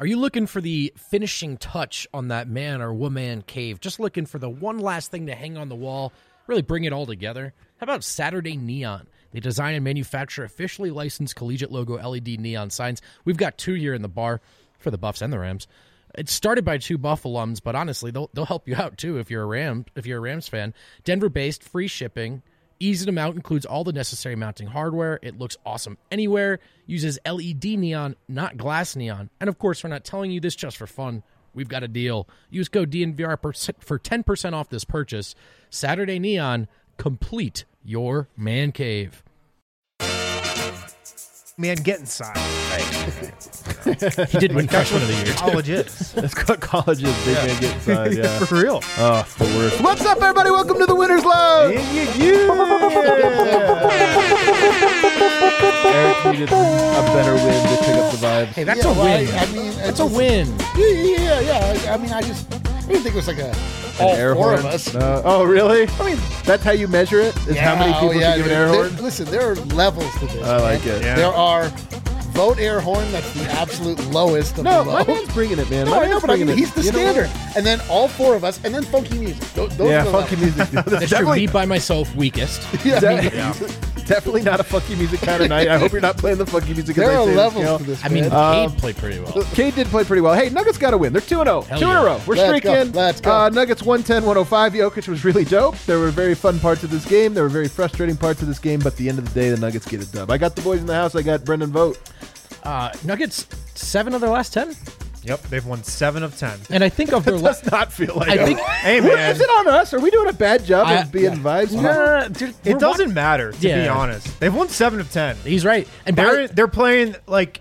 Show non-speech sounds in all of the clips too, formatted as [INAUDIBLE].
Are you looking for the finishing touch on that man or woman cave? Just looking for the one last thing to hang on the wall, really bring it all together? How about Saturday Neon? They design and manufacture officially licensed collegiate logo LED neon signs. We've got two here in the bar for the Buffs and the Rams. It's started by two Buff alums, but honestly, they'll they'll help you out too if you're a Ram if you're a Rams fan. Denver based, free shipping, easy to mount, includes all the necessary mounting hardware. It looks awesome anywhere. Uses LED neon, not glass neon. And of course, we're not telling you this just for fun. We've got a deal. Use code DNVR for 10% off this purchase. Saturday Neon, complete your man cave. Man, get inside. [LAUGHS] He did win freshman of the year. College is. [LAUGHS] That's what college is. Big man get inside. Yeah. [LAUGHS] For real. Oh, the worst. What's up, everybody? Welcome to the Winners Love. Eric needed a better win to pick up the vibes. Hey, that's Yeah, a well, win. I, I mean, that's a win. Yeah, yeah, yeah. I, I mean, I just I didn't think it was like a all air four horn? of us. No. Oh, really? I mean, that's how you measure it. Is how many people oh, yeah, give an air there- Listen, there are levels to this. I like it. Yeah. There are vote air horn. That's the absolute lowest of No, the my low. man's bringing it, man. No, my I know, but I bringing mean, it. he's the You standard. And then all four of us, and then funky music. Those, those Yeah, funky levels. music. That's That's true. definitely, Me by myself, weakest. [LAUGHS] Yeah. de- definitely not a funky music kind of night. I hope you're not playing the funky music. as There I are say this, levels you know. to this. I mean, man. Cade played pretty well. Cade did play pretty well. Hey, Nuggets got to win. They're 2 0. 2 Hell in yeah. a row. We're Let's go. streaking. Let's go. Uh, Nuggets 110 105. Jokic was really dope. There were very fun parts of this game. There were very frustrating parts of this game, but at the end of the day, the Nuggets get a dub. I got the boys in the house. I got Brendan Vogt. Uh, Nuggets, seven of their last 10. Yep, they've won seven of ten. And I think of [LAUGHS] their last. Does not feel like I it. think. Hey man, Is it on us? Are we doing a bad job I- of being vibes? Nah, dude, we're it doesn't matter to be honest. They've won seven of ten. He's right. And They're by, they're playing like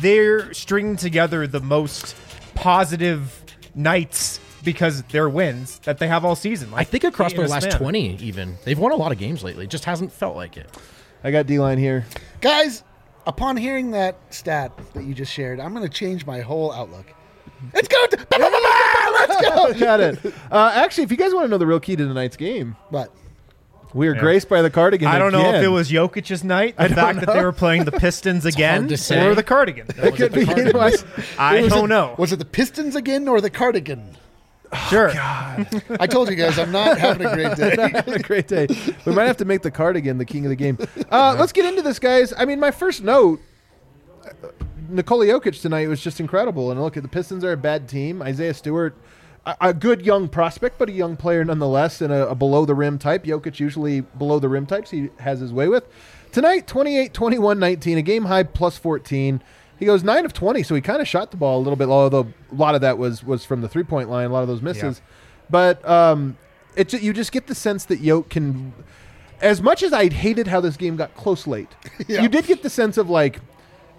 they're stringing together the most positive nights because they're wins that they have all season. I think across in their last span. 20, even. They've won a lot of games lately. It just hasn't felt like it. I got D line here. Guys, upon hearing that stat that you just shared, I'm going to change my whole outlook. Let's go! To, let's go! [LAUGHS] got it. Uh, actually, if you guys want to know the real key to tonight's game, But we are Yeah. graced by the cardigan. I don't know if again. it was Jokic's night, the I don't fact that they were playing the [LAUGHS] Pistons again, to say. or the cardigan. It could be. You [LAUGHS] know, I- I was don't it, know. Was it the Pistons again or the cardigan? Sure. [LAUGHS] I told you guys, I'm not having a great day. [LAUGHS] having a great day. We might have to make the cardigan the king of the game. Uh, let's get into this, guys. I mean, my first note. uh, Nikola Jokic tonight was just incredible. And look, at the Pistons are a bad team. Isaiah Stewart, a, a good young prospect, but a young player nonetheless, and a, a below the rim type. Jokic usually below the rim types he has his way with. Tonight, 28 21 19, a game high plus 14. He goes 9 of 20, so he kind of shot the ball a little bit, low. although a lot of that was was from the three point line, a lot of those misses. But um, it, you just get the sense that Yoke can. As much as I hated how this game got close late, [LAUGHS] Yeah. you did get the sense of like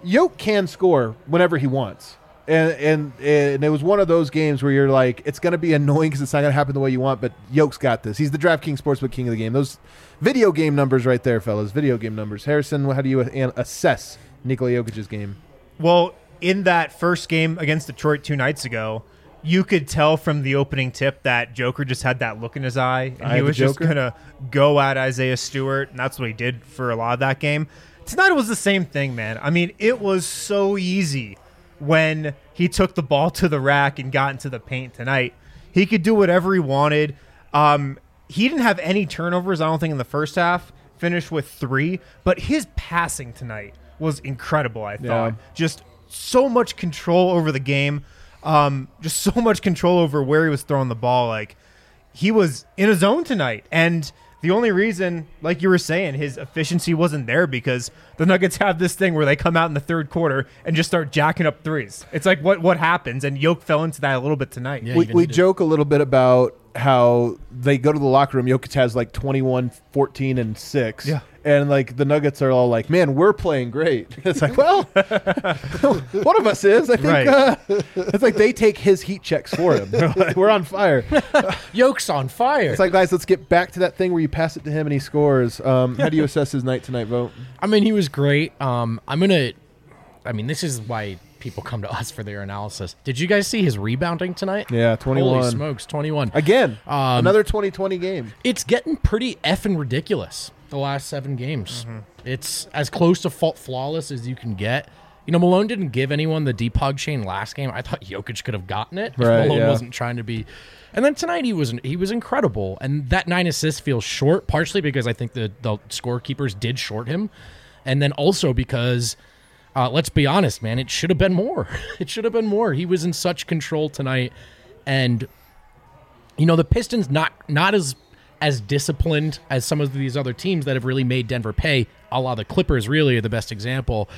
Yoke can score whenever he wants. And, and and it was one of those games where you're like, it's going to be annoying because it's not going to happen the way you want. But Yoke's got this. He's the DraftKings Sportsbook King of the game. Those video game numbers right there, fellas. Video game numbers. Harrison, how do you assess Nikola Jokic's game? Well, in that first game against Detroit two nights ago, you could tell from the opening tip that Joker just had that look in his eye, and Eye he was just gonna go at Isaiah Stewart, and that's what he did for a lot of that game. Tonight it was the same thing, man. I mean, it was so easy when he took the ball to the rack and got into the paint tonight. He could do whatever he wanted. Um, he didn't have any turnovers, I don't think, in the first half. Finished with three, but his passing tonight was incredible. I thought Yeah. just so much control over the game, um, just [LAUGHS] so much control over where he was throwing the ball. Like he was in a zone tonight, and the only reason, like you were saying, his efficiency wasn't there because the Nuggets have this thing where they come out in the third quarter and just start jacking up threes. It's like what what happens, and Yoke fell into that a little bit tonight. Yeah, we, we joke a little bit about how they go to the locker room. Jokic has like 21, 14, and 6. Yeah. And like the Nuggets are all like, man, we're playing great. [LAUGHS] It's like, well, [LAUGHS] one of us is. I think Right. uh, it's like they take his heat checks for him. [LAUGHS] Like, we're on fire. Yoke's on fire. It's like, guys, let's get back to that thing where you pass it to him and he scores. Um, how do you assess his night tonight, Vogt? I mean, he was great. Um, I'm gonna. I mean, this is why people come to us for their analysis. Did you guys see his rebounding tonight? Yeah, 21. Holy smokes, 21. Again, Um, another 2020 game. It's getting pretty effing ridiculous. The last seven games, it's as close to fault flawless as you can get. You know, Malone didn't give anyone the deep hug chain last game. I thought Jokic could have gotten it Right, Malone yeah. wasn't trying to be. And then tonight he was he was incredible, and that nine assists feels short, partially because I think the the scorekeepers did short him, and then also because. Uh, let's be honest, man. It should have been more. [LAUGHS] it should have been more. He was in such control tonight, and you know the Pistons not not as as disciplined as some of these other teams that have really made Denver pay. A la the Clippers, really are the best example,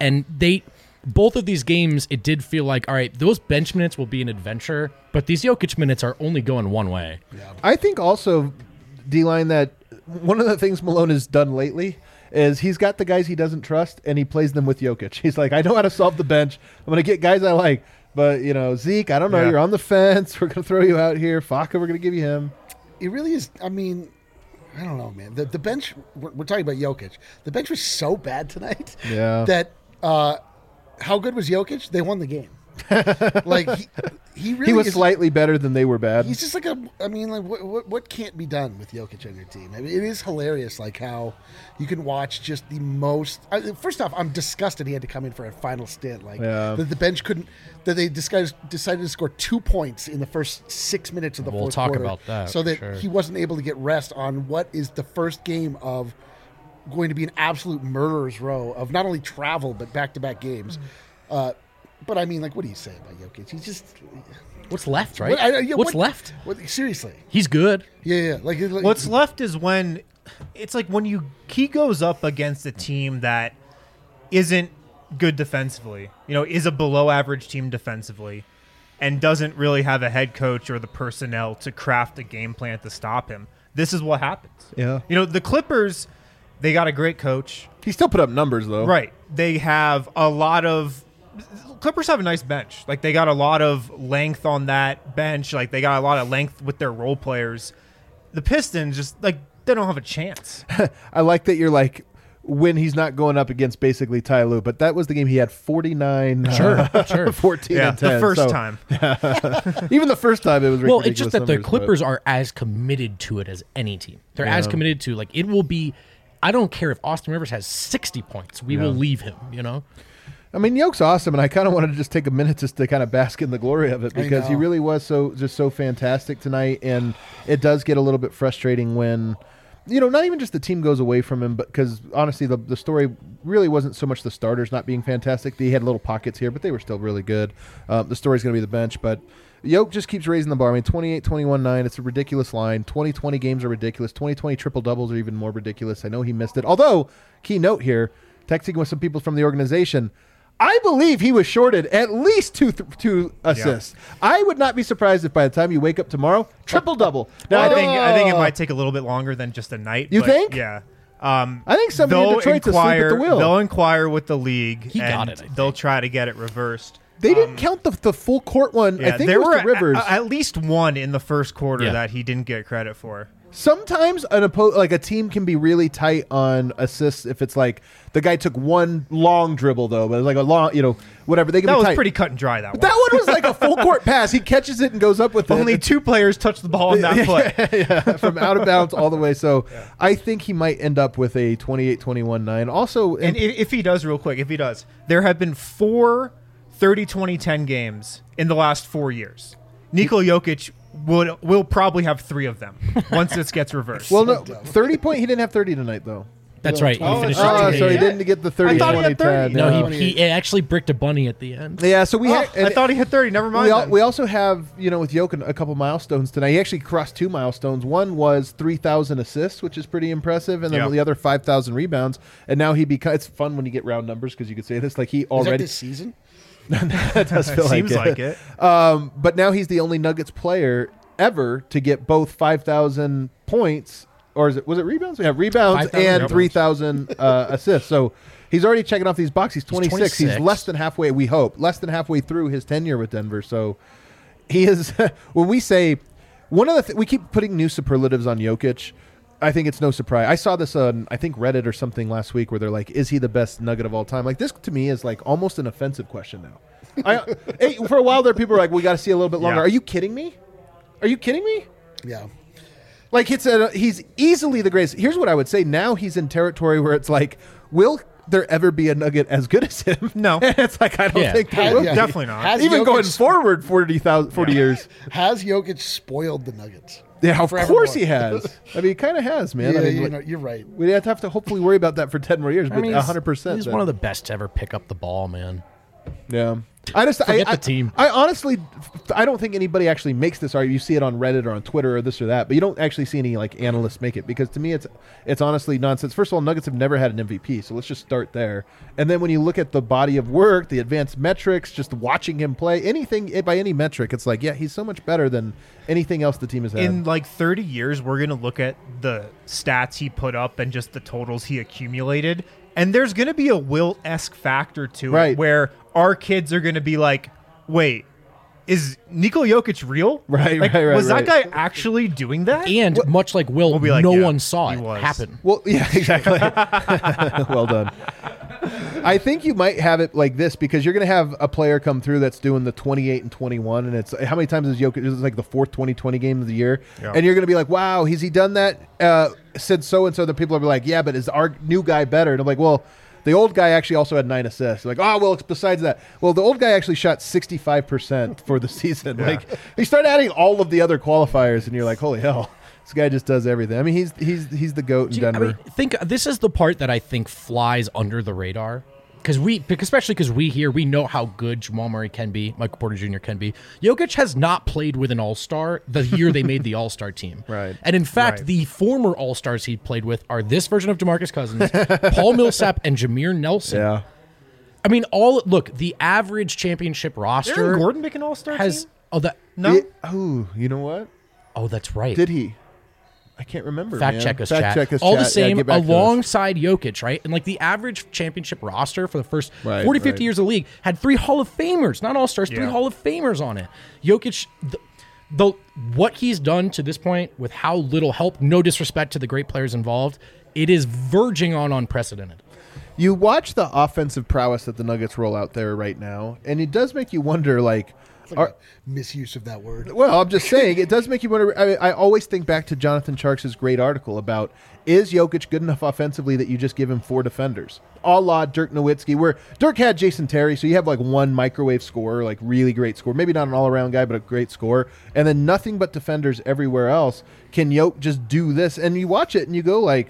and they both of these games it did feel like all right, those bench minutes will be an adventure, but these Jokic minutes are only going one way. I think also, D line, that one of the things Malone has done lately is he's got the guys he doesn't trust and he plays them with Jokic. [LAUGHS] He's like, I know how to solve the bench. I'm going to get guys I like. But, you know, Zeke, I don't know. Yeah. You're on the fence. We're going to throw you out here. Facu, we're going to give you him. It really is. I mean, I don't know, man. The, the bench, we're, we're talking about Jokic. The bench was so bad tonight Yeah. that uh, how good was Jokic? They won the game. [LAUGHS] like, he, he really He was is, slightly better than they were bad. He's just like a. I mean, like what, what what can't be done with Jokic on your team? I mean, it is hilarious, like how you can watch just the most. I, first off, I'm disgusted he had to come in for a final stint. Like Yeah. that the bench couldn't. That they decided decided to score two points in the first six minutes of the We'll fourth talk quarter, about that, so that sure. he wasn't able to get rest on what is the first game of going to be an absolute murderer's row of not only travel but back to back games. Mm-hmm. Uh, but I mean, like, what do you say about Jokic? He's just. What's left, right? What- I- yeah, What's what- left? What, seriously? He's good. Yeah, yeah. Like, like What's left is when it's like when you he goes up against a team that isn't good defensively, you know, is a below average team defensively, and doesn't really have a head coach or the personnel to craft a game plan to stop him. This is what happens. Yeah. You know, the Clippers, they got a great coach. he still put up numbers, though. Right. They have a lot of Clippers have a nice bench. Like they got a lot of length on that bench. Like they got a lot of length with their role players. The Pistons just like they don't have a chance. [LAUGHS] I like that you're like, when he's not going up against basically Ty Lue, but that was the game he had 49, uh, Sure, [LAUGHS] sure. 14 yeah, and 10. the first So, time. [LAUGHS] Even the first time it was Well, it's just that the numbers, but- Clippers are as committed to it as any team. They're as committed to like it will be. I don't care if Austin Rivers has sixty points. We will leave him. You know. I mean, Yoke's awesome, and I kind of wanted to just take a minute just to kind of bask in the glory of it because he really was so just so fantastic tonight, and it does get a little bit frustrating when, you know, not even just the team goes away from him, but because honestly, the the story really wasn't so much the starters not being fantastic. They had little pockets here, but they were still really good. Uh, the story's going to be the bench, but. Yoke just keeps raising the bar. I mean, 28, 21, 9. It's a ridiculous line. 2020 games are ridiculous. 2020 triple doubles are even more ridiculous. I know he missed it. Although, key note here, texting with some people from the organization, I believe he was shorted at least two th- two assists. I would not be surprised if by the time you wake up tomorrow, triple double. Now, I think I think it might take a little bit longer than just a night. You but think? Yeah. Um, I think somebody in they'll Detroit's asleep at inquire. the wheel. They'll inquire with the league. He got it, I They'll think. try to get it reversed. They didn't count the, the full court one. Yeah, I think there it was were to Rivers. a- a- at least one in the first quarter Yeah. that he didn't get credit for. Sometimes an oppo- like a team can be really tight on assists if it's like the guy took one long dribble though, but it's like a long, you know, whatever. They can That be was tight. pretty cut and dry. That one. That one was like a full court [LAUGHS] pass. He catches it and goes up with it. Only two players touched the ball in that [LAUGHS] play. [LAUGHS] yeah, from out of bounds all the way. So I think he might end up with a 28 21 9. Also, And if, if he does, real quick, if he does, there have been four 30 20 10 games in the last four years. Nikola Jokic would will probably have three of them [LAUGHS] once this gets reversed. well, no, 30 point. He didn't have 30 tonight, though. That's right. He Oh, finished with Oh, right. so he didn't get the 30 thought he 20 had 30. 10. No, yeah. he, he actually bricked a bunny at the end. Yeah, so we Oh, ha- I thought he hit 30. Never mind. we, al- then. we also have, you know, with Jokic a couple milestones tonight. He actually crossed two milestones. One was 3,000 assists, which is pretty impressive, and then Yeah. the other 5,000 rebounds. And now he becomes. It's fun when you get round numbers because you could say this like he Is that already this season? [LAUGHS] that does feel Seems like like it. it. Um, but now he's the only Nuggets player ever to get both 5,000 points, or is it was it rebounds? We have rebounds 5,000 and rebounds. 3,000 uh, assists. So he's already checking off these boxes. He's 26. He's 26. less than halfway. We hope less than halfway through his tenure with Denver. So he is. [LAUGHS] when we say one of the th- we keep putting new superlatives on Jokic. I think it's no surprise. I saw this on I think Reddit or something last week where they're like, "Is he the best Nugget of all time?" Like this to me is like almost an offensive question now. I, [LAUGHS] hey, for a while there, people were like, "We got to see a little bit longer." Yeah. Are you kidding me? Are you kidding me? Yeah. Like it's a he's easily the greatest. Here's what I would say. Now he's in territory where it's like, will there ever be a Nugget as good as him? No. [LAUGHS] it's like I don't Yeah. think there will. yeah, definitely not. Has Even Jokic going forward 40,000 40 years. [LAUGHS] Has Jokic spoiled the Nuggets? Yeah, of Forevermore. course he has. I mean, he kind of has, man. Yeah, I mean, you like- know, you're right. We'd have to, have to hopefully worry about that for 10 more years, but I mean, he's- 100%. He's then. one of the best to ever pick up the ball, man. Yeah. I just Forget I, I, the team. I honestly I don't think anybody actually makes this argument. You see it on Reddit or on Twitter or this or that, but you don't actually see any like analysts make it because to me it's it's honestly nonsense. First of all, Nuggets have never had an MVP, so let's just start there. And then when you look at the body of work, the advanced metrics, just watching him play, anything by any metric, it's like yeah, he's so much better than anything else the team has had. in like 30 years, we're going to look at the stats he put up and just the totals he accumulated. And there's going to be a Wilt esque factor to Right. it where our kids are going to be like, wait, is Nikola Jokic real? Right, Like, right, right, Was right. that guy actually doing that? And much like Wilt, We'll be like, no yeah, one saw it was. happen. Well, [LAUGHS] yeah, exactly. [LAUGHS] well done. I think you might have it like this because you're going to have a player come through that's doing the 28 and 21, and it's how many times is Jokic? This is like the fourth 2020 game of the year, Yeah. and you're going to be like, "Wow, has he done that?" Uh, said so and so. The people are like, "Yeah, but is our new guy better?" And I'm like, "Well." The old guy actually also had nine assists. Like, oh well. It's besides that, well, the old guy actually shot sixty five percent for the [LAUGHS] season. Like, you start adding all of the other qualifiers, and you're like, holy hell, this guy just does everything. I mean, he's he's he's the goat in Do you- I Denver. mean, think this is the part that I think flies under the radar because we, especially because we here we know how good Jamal Murray can be, Michael Porter Jr. can be. Jokic has not played with an All Star the year they made the [LAUGHS] All Star team, Right. And in fact, Right. the former All Stars he played with are this version of Demarcus Cousins, Paul [LAUGHS] Millsap, and Jameer Nelson. yeah. I mean, all look the average championship roster Aaron Gordon make an all star has team? oh that No. Yeah, oh, you know what? oh that's right. Did he? I can't remember. Fact man. check us, Fact chat. check us, All chat. the same, get back to us. alongside Jokic, right? And like the average championship roster for the first Right, 40, 50 right. years of the league had three Hall of Famers, not All Stars, three Hall of Famers on it. Jokic, the, the what he's done to this point with how little help, no disrespect to the great players involved, it is verging on unprecedented. You watch the offensive prowess that the Nuggets roll out there right now, and it does make you wonder, like, It's like are, a misuse of that word. well, I'm just saying, it does make you wonder. I, I always think back to Jonathan Tjarks' great article about is Jokic good enough offensively that you just give him four defenders? A la Dirk Nowitzki, where Dirk had Jason Terry, so you have like one microwave scorer, like really great score. Maybe not an all around guy, but a great scorer. And then nothing but defenders everywhere else. Can Jokic just do this? And you watch it and you go, like,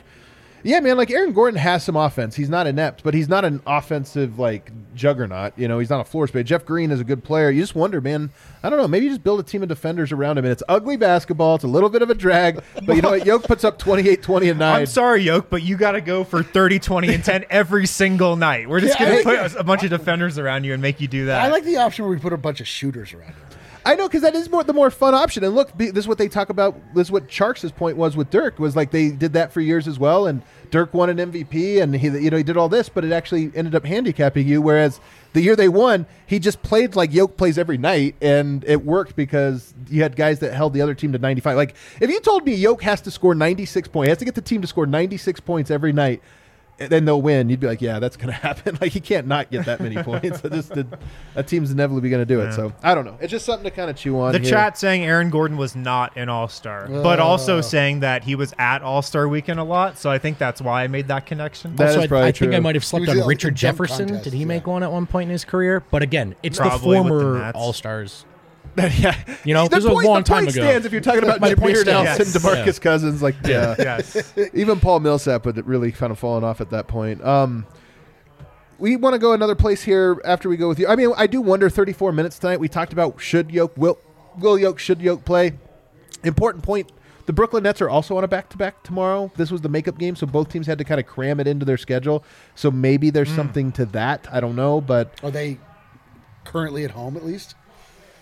yeah, man, like Aaron Gordon has some offense. He's not inept, but he's not an offensive like juggernaut. You know, he's not a floor space. Jeff Green is a good player. You just wonder, man. I don't know. Maybe you just build a team of defenders around him. And it's ugly basketball. It's a little bit of a drag, but you know what? Yoke puts up 28, 20, and nine. I'm sorry, Yoke, but you got to go for 30, 20, and 10 [LAUGHS] every single night. We're just Yeah, I- to put a bunch of defenders around you and make you do that. I like the option where we put a bunch of shooters around him. I know because that is more the more fun option. And look, this is what they talk about. This is what Tjarks' point was with Dirk was like they did that for years as well. And Dirk won an MVP, and he you know he did all this, but it actually ended up handicapping you. Whereas the year they won, he just played like Yoke plays every night, and it worked because you had guys that held the other team to 95. Like if you told me Yoke has to score 96 points, he has to get the team to score 96 points every night. And then they'll win. You'd be like, yeah, that's going [LAUGHS] to happen. Like, he can't not get that many points. That just did, a team's inevitably going to do it. So I don't know. It's just something to kind of chew on. The here. chat saying Aaron Gordon was not an All Star, but also saying that he was at All Star Weekend a lot. So I think that's why I made that connection. That also, is I, probably I think I might have slept on Richard Jefferson. contest, Did he yeah. make one at one point in his career? But again, it's Probably the former All Stars. [LAUGHS] yeah, You know, the this was a long the time point ago. stands if you're talking [LAUGHS] about My point Jameer Nelson, stands. Demarcus Yes. Cousins, like yeah. [LAUGHS] Yes. Even Paul Millsap would really kind of fallen off at that point. Um, we want to go another place here after we go with you. I mean, I do wonder. Thirty-four minutes tonight. We talked about should Yoke will will Yoke should Yoke play. Important point. The Brooklyn Nets are also on a back-to-back tomorrow. This was the makeup game, so both teams had to kind of cram it into their schedule. So maybe there's something to that. I don't know, but Are they currently at home at least?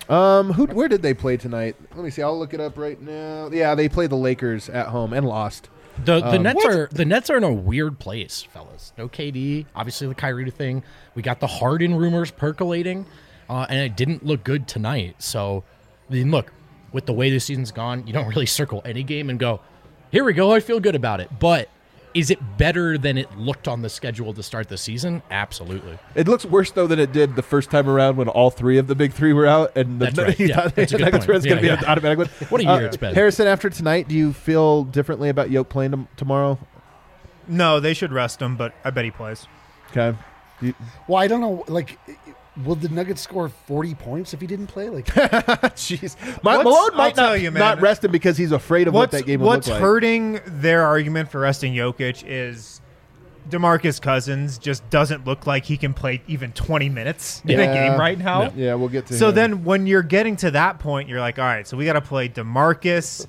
Um, who where did they play tonight? Let me see. I'll look it up right now. Yeah, they played the Lakers at home and lost. The the Um, Nets are the Nets are in a weird place, fellas. No KD, obviously the Kyrie thing. We got the Harden rumors percolating, uh, and it didn't look good tonight. So, I mean, look, with the way the season's gone, you don't [LAUGHS] really circle any game and go, "Here we go, I feel good about it." But is it better than it looked on the schedule to start the season? Absolutely. It looks worse though than it did the first time around when all three of the big three were out, and the, That's right. [LAUGHS] you Yeah, that's a good Nuggets point. were going to Yeah, be yeah. an automatic win. What a year it's uh, been. Harrison, after tonight, do you feel differently about Yoke playing tom- tomorrow? No, they should rest him, but I bet he plays. Okay. You- Well, I don't know. Like, will the Nuggets score forty points if he didn't play? Like, [LAUGHS] Jeez, My, What's- Malone I'll might tell not, you, man. not rest him because he's afraid of what What's, that game will what's look like. hurting their argument for resting Jokic is DeMarcus Cousins just doesn't look like he can play even 20 minutes in a Yeah. game right now. Yeah, we'll get to. That. So him. then when you're getting to that point, you're like, all right, so we got to play DeMarcus,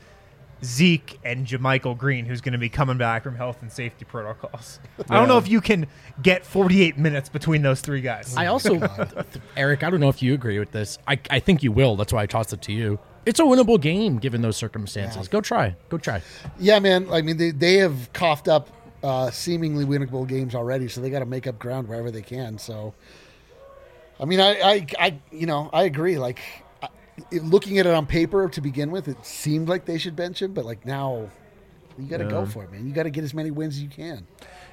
Zeke, and JaMychal Green, who's going to be coming back from health and safety protocols. I don't know if you can get 48 minutes between those three guys. I also, [LAUGHS] Eric, I don't know if you agree with this. I, I think you will. That's why I tossed it to you. It's a winnable game given those circumstances. Go try. Go try. yeah, man. I mean, they they have coughed up uh, seemingly winnable games already, so they got to make up ground wherever they can. So, I mean, I, I, I you know, I agree. Like, I, it, looking at it on paper to begin with, it seemed like they should bench him, but like now, you got to go for it, man. You got to get as many wins as you can.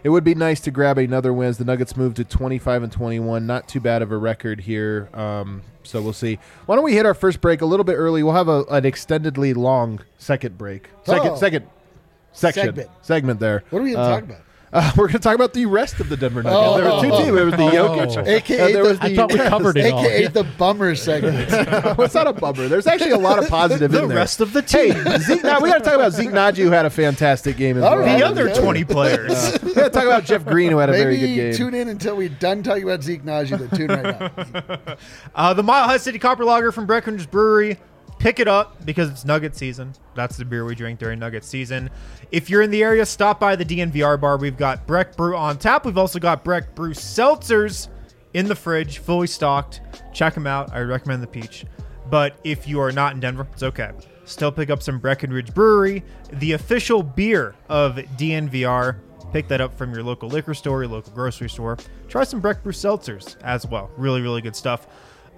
It would be nice to grab another win as the Nuggets move to 25 and 21. Not too bad of a record here. Um, so we'll see. Why don't we hit our first break a little bit early? We'll have a, an extendedly long second break. Second, Oh. second section Segment. segment there. What are we going to Uh, talk about? Uh, [LAUGHS] we're going to talk about the rest of the Denver Nuggets. Oh. there were two teams. There was the Jokic. AKA uh, there the, was I thought we covered it [LAUGHS] all. The bummer segment. [LAUGHS] well, it's not a bummer. There's actually a lot of positive the in there. rest of the team. Hey, Zeke, now we got to talk about Zeke Nnaji, who had a fantastic game as All well. right. the other 20 players. we got to talk about Jeff Green, who had a very good Maybe game. tune in until we're done talking about Zeke Nnaji. Then tune right now. Uh, the Mile High City Copper Lager from Breckenridge Brewery. Pick it up because it's Nugget season. That's the beer we drink during Nugget season. If you're in the area, stop by the DNVR bar. We've got Breck Brew on tap. We've also got Breck Brew seltzers in the fridge, fully stocked. Check them out. I recommend the peach. But if you are not in Denver, it's okay. Still pick up some Breckenridge Brewery, the official beer of DNVR. Pick that up from your local liquor store, your local grocery store. Try some Breck Brew seltzers as well. Really, really good stuff.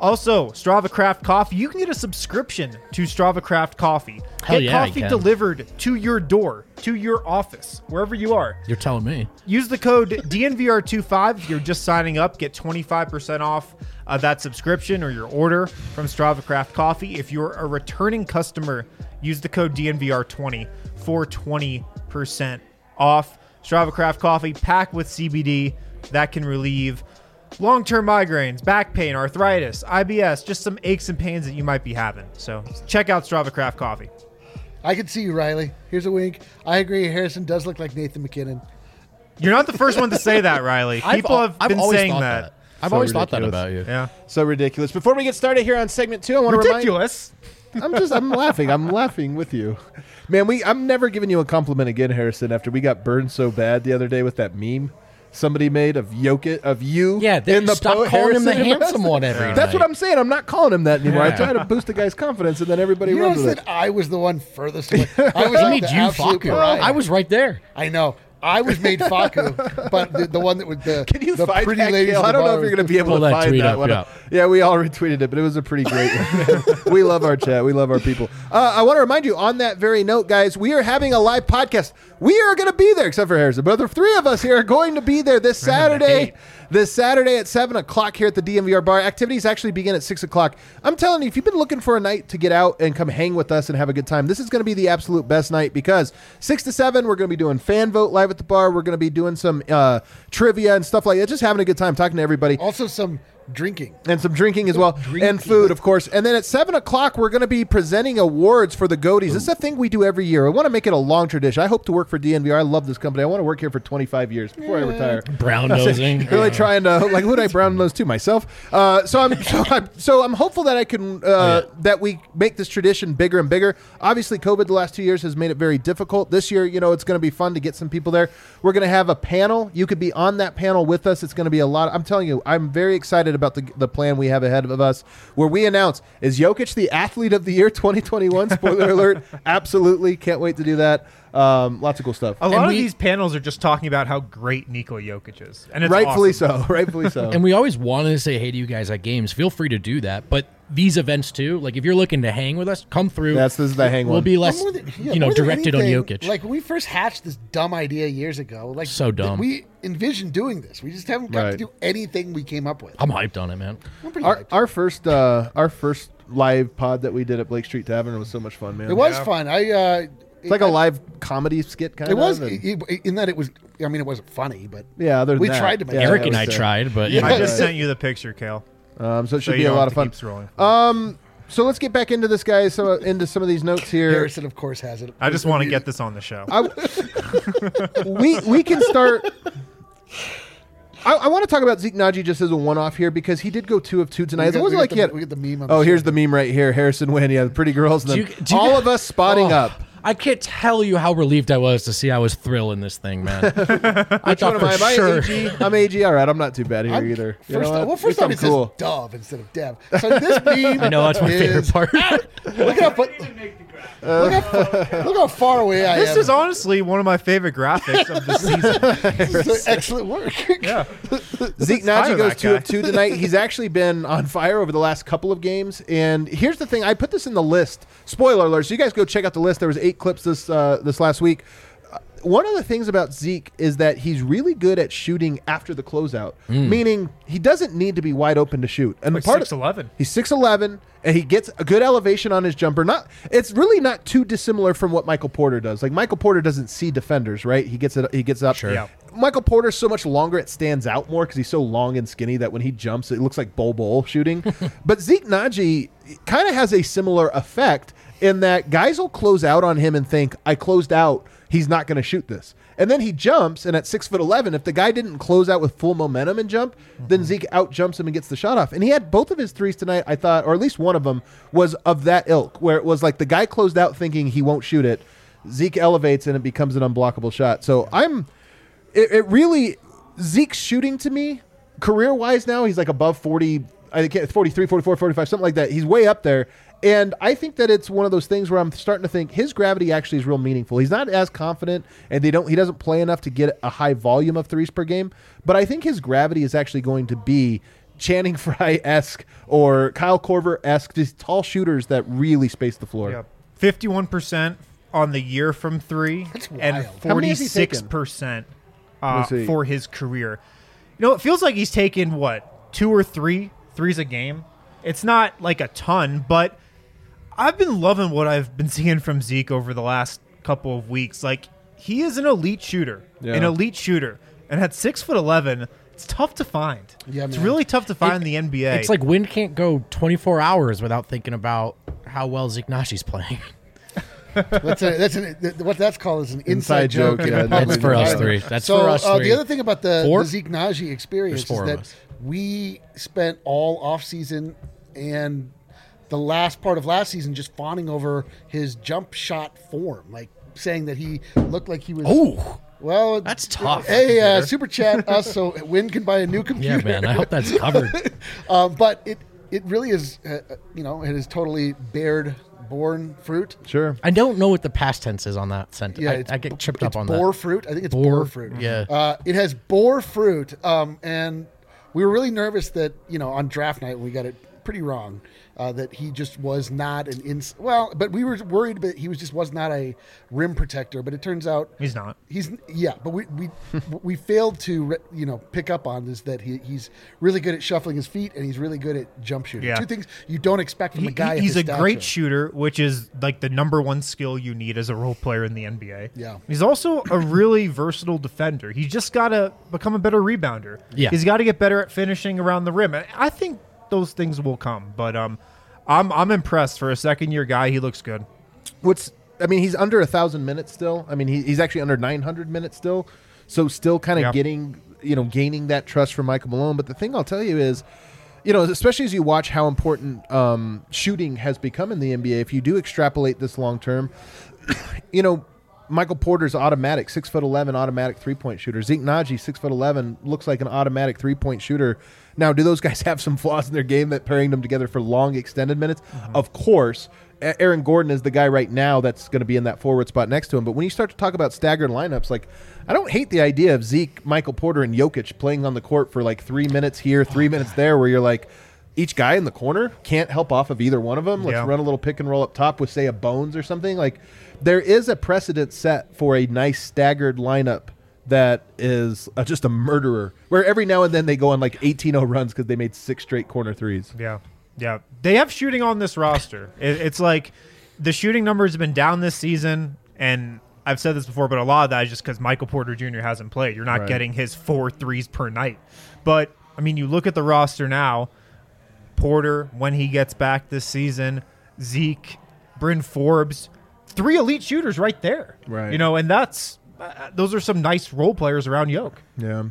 Also, Strava Craft Coffee. You can get a subscription to Strava Craft Coffee. Hell get yeah, coffee delivered to your door, to your office, wherever you are. You're telling me. Use the code DNVR25 if you're just signing up. Get 25% off uh, that subscription or your order from Strava Craft Coffee. If you're a returning customer, use the code DNVR20 for 20% off. Strava Craft Coffee packed with CBD that can relieve long term migraines, back pain, arthritis, IBS, just some aches and pains that you might be having. So check out Strava Craft Coffee. I can see you, Riley. Here's a wink. I agree. Harrison does look like Nathan MacKinnon. You're not the first one to say that, Riley. [LAUGHS] People I've, have I've been saying thought that. I've So always thought that about you. Yeah. So ridiculous. Before we get started here on segment two, I want to remind Ridiculous. [LAUGHS] I'm just I'm laughing. I'm laughing with you. Man, we I'm never giving you a compliment again, Harrison, after we got burned so bad the other day with that meme somebody made of Jokic of you Yeah, they, in the stop po- calling him the Harrison handsome one [LAUGHS] every That's night. what I'm saying. I'm not calling him that anymore. I Yeah. try to boost the guy's confidence and then everybody You runs know with that it. I was the one furthest away. [LAUGHS] I was I like need you, absolute Facu. I was right there. I know. I was made Facu, but the, the one that would the Can you the find pretty that, ladies. I don't know if you're going to be able to that find that up, one. yeah. Yeah, we all retweeted it, but it was a pretty great one. [LAUGHS] we love our chat. We love our people. Uh, I want to remind you on that very note, guys, we are having a live podcast. We are going to be there, except for Harrison, but the three of us here are going to be there this Saturday. This Saturday at 7 o'clock here at the DNVR bar. Activities actually begin at 6 o'clock. I'm telling you, if you've been looking for a night to get out and come hang with us and have a good time, this is going to be the absolute best night because 6 to 7, we're going to be doing fan vote live at the bar. We're going to be doing some uh, trivia and stuff like that, just having a good time, talking to everybody. Also, some drinking. and some drinking as well, and food, of course. And then at seven o'clock, we're going to be presenting awards for the Goaties. This is a thing we do every year. I want to make it a long tradition. I hope to work for DNVR. I love this company. I want to work here for 25 years before I retire. Brown [LAUGHS] nosing. really trying to like who would I brown nose to myself? Uh, so I'm so [LAUGHS] I'm so I'm hopeful that I can uh, that we make this tradition bigger and bigger. Obviously, COVID the last two years has made it very difficult. This year, you know, it's going to be fun to get some people there. We're going to have a panel. You could be on that panel with us. It's going to be a lot. I'm telling you, I'm very excited about the the plan we have ahead of us, where we announce is Jokic the athlete of the year 2021. Spoiler [LAUGHS] alert! Absolutely, can't wait to do that. Um, lots of cool stuff. A lot of we- these panels are just talking about how great Niko Jokic is, and it's Rightfully awesome. so. Rightfully so. [LAUGHS] And we always wanted to say hey to you guys at games. Feel free to do that. But these events too, like if you're looking to hang with us, come through. That's this is the hang one. We'll one. be less, More than- yeah, you know, more than directed on anything, Jokic. Like when we first hatched this dumb idea years ago, like So dumb. We envisioned doing this. We just haven't got Right. to do anything we came up with. I'm hyped on it, man. Pretty our, our first uh, our first live pod that we did at Blake Street Tavern was so much fun, man. it was Yeah. fun. I. Uh, It's like a live comedy skit kind of. It of. was and- i- i- in that it was. I mean, it wasn't funny, but yeah, other than we that, tried to make yeah, it. Eric that and was I sick. tried, but Yeah. I just sent you the picture, Kale. Um, so it should So be a don't lot have of to fun. keep scrolling. Um, so let's get back into this, guys. So into some of these notes here. Harrison, of course, has it. I just want to get this on the show. I, [LAUGHS] we we can start. I, I want to talk about Zeke Nnaji just as a one-off here because he did go two of two tonight. We It got- wasn't we like got he the- had. we got the meme on the oh, here's the meme right here. Harrison Wind, yeah, the pretty girls, and Do then you- do you all guys- of us spotting Oh, up. I can't tell you how relieved I was to see I was thrill in this thing, man. [LAUGHS] I Which one thought am for I? Am I sure. AG? I'm AG. All right, I'm not too bad here I'm- either. You First, know what? well, first least off, I'm it says. Dove instead of Dev. So this [LAUGHS] meme. I know that's my favorite is- part. [LAUGHS] Look how fu- look, how fu- uh. look how far away I am. this am. is honestly one of my favorite graphics of the season. This is excellent work. yeah. Zeke Hi Nnaji to goes that two guy. of two tonight. He's actually been on fire over the last couple of games. And here's the thing: I put this in the list. Spoiler alert! So you guys go check out the list. There was eight clips this uh, this last week. Uh, One of the things about Zeke is that he's really good at shooting after the closeout, meaning he doesn't need to be wide open to shoot. And Like part of- 6'11". He's six eleven, and he gets a good elevation on his jumper. Not, it's really not too dissimilar from what Michael Porter does. Like Michael Porter doesn't see defenders, right? He gets it. He gets up. Sure. Yeah. Michael Porter's so much longer; it stands out more because he's so long and skinny that when he jumps, it looks like Bol Bol shooting. [LAUGHS] but Zeke Naji kind of has a similar effect in that guys will close out on him and think, "I closed out. He's not going to shoot this." And then he jumps, and at six foot eleven, if the guy didn't close out with full momentum and jump, then mm-hmm. Zeke out jumps him and gets the shot off. And he had both of his threes tonight. I thought, or at least one of them was of that ilk, where it was like the guy closed out thinking he won't shoot it. Zeke elevates and it becomes an unblockable shot. So I'm it, it really Zeke's shooting to me career wise now he's like above 40 I think it's 43 44 45 something like that he's way up there and I think that it's one of those things where I'm starting to think his gravity actually is real meaningful he's not as confident and they don't he doesn't play enough to get a high volume of threes per game but I think his gravity is actually going to be Channing Frye esque or Kyle Korver esque these tall shooters that really space the floor Fifty-one percent on the year from three, and wild. How many has he taken? forty-six percent uh, for his career. You know, it feels like he's taken what two or three threes a game. It's not like a ton, but I've been loving what I've been seeing from Zeke over the last couple of weeks. Like he is an elite shooter, Yeah. an elite shooter, and at six foot eleven, it's tough to find. Yeah, it's man. really tough to find in the NBA. It's like Wind can't go 24 hours without thinking about how well Zeke Nnaji's playing. [LAUGHS] That's a, that's an, th- what that's called is an inside, Inside joke. joke, yeah, That's for us three. That's so, for us Uh, three. the other thing about the, Four? the Zeke Nnaji experience is that us. we spent all off season and the last part of last season just fawning over his jump shot form, like saying that he looked like he was. Oh, well, that's tough. Hey, uh, super chat [LAUGHS] us so Wind can buy a new computer. yeah, man. I hope that's covered. um, [LAUGHS] but it it really is, uh, uh, you know, it is totally bared born fruit. sure I don't know what the past tense is on that sentence. Yeah, I, I get b- tripped it's up on boar that. fruit. I think it's Boar- boar, fruit. yeah. uh, it has boar fruit. Um, and we were really nervous that you know on draft night we got it pretty wrong uh, that he just was not an ins. Well, but we were worried that he was just was not a rim protector. But it turns out He's not. He's yeah, but we we [LAUGHS] we failed to re- you know pick up on is that he, he's really good at shuffling his feet and he's really good at jump shooting. Yeah. Two things you don't expect from He- a guy. he- he's of a his great shooter, which is like the number one skill you need as a role player in the NBA. Yeah. He's also a really versatile defender. He's just got to become a better rebounder. Yeah. He's got to get better at finishing around the rim. I think those things will come. But um, I'm I'm impressed for a second year guy. He looks good. What's I mean, he's under a thousand minutes still. I mean, he, he's actually under nine hundred minutes still. So still kind of Yeah. getting you know gaining that trust from Michael Malone. But the thing I'll tell you is. You know, especially as you watch how important um, shooting has become in the NBA, if you do extrapolate this long term, [COUGHS] you know, Michael Porter's automatic, six foot eleven, automatic three point shooter. Zeke Nnaji, six foot eleven, looks like an automatic three point shooter. Now, do those guys [LAUGHS] have some flaws in their game that pairing them together for long extended minutes? Mm-hmm. Of course. Aaron Gordon is the guy right now that's going to be in that forward spot next to him. But when you start to talk about staggered lineups, like I don't hate the idea of Zeke, Michael Porter, and Jokic playing on the court for like three minutes here, oh, three minutes there, where you're like, each guy in the corner can't help off of either one of them. Let's Yeah. run a little pick and roll up top with, say, a Bones or something. Like, there is a precedent set for a nice staggered lineup that is uh, just a murderer, where every now and then they go on like 18 0 runs because they made six straight corner threes. Yeah, yeah. They have shooting on this roster. It, it's like the shooting numbers have been down this season, and I've said this before, but a lot of that is just because Michael Porter Jr. hasn't played. You're not Right. getting his four threes per night. But I mean, you look at the roster now. Porter, when he gets back this season, Zeke, Bryn Forbes, three elite shooters right there. Right. You know, and that's uh, those are some nice role players around Yoke. Yeah.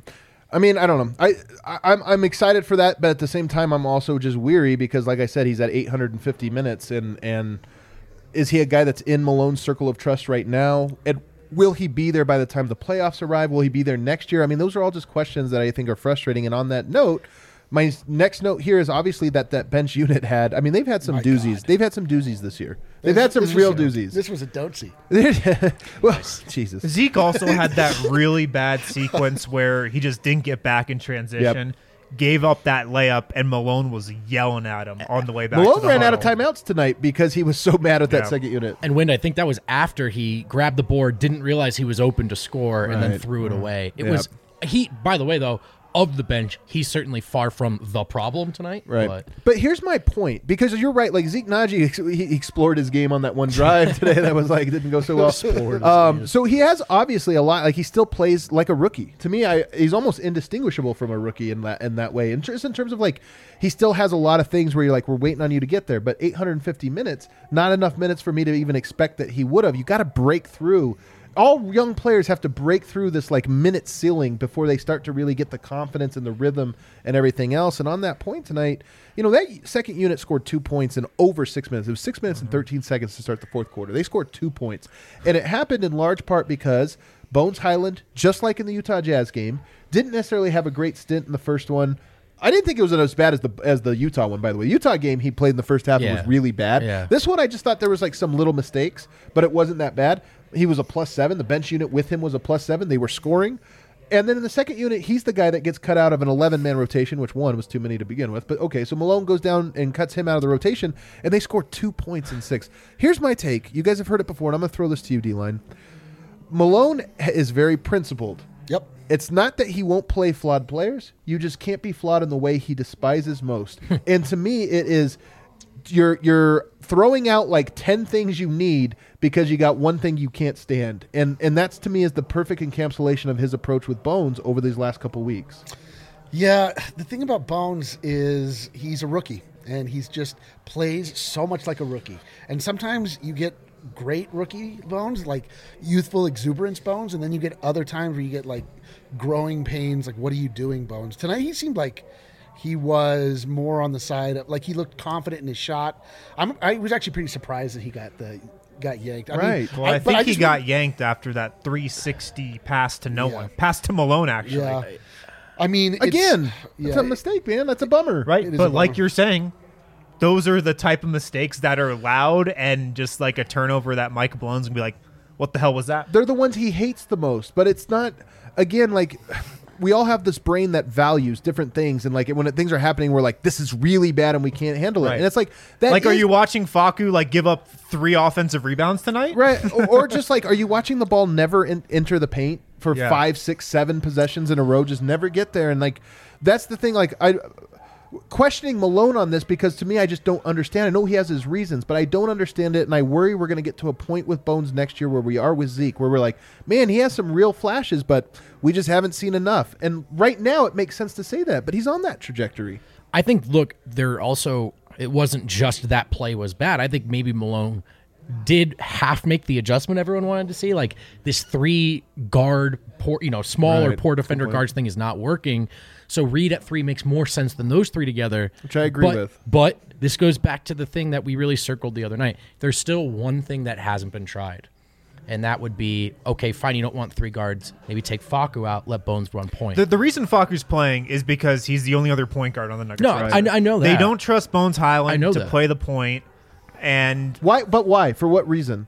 I mean, I don't know. I, I I'm I'm excited for that, but at the same time, I'm also just weary because, like I said, he's at 850 minutes, and and is he a guy that's in Malone's circle of trust right now? And will he be there by the time the playoffs arrive? Will he be there next year? I mean, those are all just questions that I think are frustrating. And on that note, my next note here is obviously that that bench unit had. I mean, they've had some My doozies. God. They've had some doozies this year. They've had some this real was- doozies. This was a dotsy. [LAUGHS] well, Jesus. Zeke also had [LAUGHS] that really bad sequence where he just didn't get back in transition, gave up that layup, and Malone was yelling at him on the way back. to Malone the ran out of timeouts tonight because he was so mad at that Yeah. second unit. And Wind, I think that was after he grabbed the board, didn't realize he was open to score, and then threw it mm. away. It Yeah. was he. By the way, though, of the bench, he's certainly far from the problem tonight. Right. But But here's my point because you're right. Like Zeke Nnaji, ex- he explored his game on that one drive [LAUGHS] today that was like didn't go so well. Um, so he has obviously a lot. Like he still plays like a rookie. To me, I he's almost indistinguishable from a rookie in that in that way. And just in terms of like, he still has a lot of things where you're like, we're waiting on you to get there. But 850 minutes, not enough minutes for me to even expect that he would have. You got to break through all young players have to break through this like minute ceiling before they start to really get the confidence and the rhythm and everything else. And on that point tonight, you know, that second unit scored two points in over six minutes. It was six minutes and mm-hmm. 13 seconds to start the fourth quarter. They scored two points. And it happened in large part because Bones Hyland, just like in the Utah Jazz game, didn't necessarily have a great stint in the first one. I didn't think it was as bad as the as the Utah one, by the way. Utah game he played in the first half and was really bad. Yeah. This one I just thought there was like some little mistakes, but it wasn't that bad. He was a plus seven. The bench unit with him was a plus seven. They were scoring. And then in the second unit, he's the guy that gets cut out of an 11 man rotation, which one was too many to begin with. But okay, so Malone goes down and cuts him out of the rotation, and they score two points in six. Here's my take. You guys have heard it before, and I'm going to throw this to you, D line. Malone is very principled. Yep. It's not that he won't play flawed players. You just can't be flawed in the way he despises most. [LAUGHS] and to me, it is you're you're throwing out like ten things you need because you got one thing you can't stand. And and that's to me is the perfect encapsulation of his approach with Bones over these last couple weeks. Yeah, the thing about Bones is he's a rookie and he's just plays so much like a rookie. And sometimes you get great rookie bones, like youthful exuberance bones, and then you get other times where you get like growing pains, like what are you doing bones? Tonight he seemed like he was more on the side of like he looked confident in his shot. I'm I was actually pretty surprised that he got the got yanked. I mean, Right. Well, I, but think he got want- yanked after that 360 pass to no Yeah. one, pass to Malone actually. Yeah. I mean, it's- Again, yeah, it's a mistake, man. That's a bummer. Right, but a like you're saying, those are the type of mistakes that are loud and just like a turnover that Mike Malone's gonna be like, "What the hell was that?" They're the ones he hates the most, but it's not again like we all have this brain that values different things, and like when it, things are happening, we're like, this is really bad, and we can't handle it. Right. And it's like that. like, are you watching Facu like give up three offensive rebounds tonight? right? [LAUGHS] or, or just like, are you watching the ball never in, enter the paint for Yeah. five, six, seven possessions in a row, just never get there? And like, that's the thing. Like, I questioning Malone on this because to me, I just don't understand. I know he has his reasons, but I don't understand it, and I worry we're going to get to a point with Bones next year where we are with Zeke, where we're like, man, he has some real flashes, but we just haven't seen enough. And right now, it makes sense to say that, but he's on that trajectory. I think look, there also it wasn't just that play was bad. I think maybe Malone did half make the adjustment everyone wanted to see. Like this three guard poor you know, small or Right. poor defender guards thing is not working. So Reed at three makes more sense than those three together. Which I agree But- with. But this goes back to the thing that we really circled the other night. There's still one thing that hasn't been tried. And that would be okay, fine, you don't want three guards. Maybe take Facu out, let Bones run point. The, the reason Facu's playing is because he's the only other point guard on the Nuggets. No, roster. I- I know They don't trust Bones Hyland I know to that. play the point. point, and Why? But why? For what reason?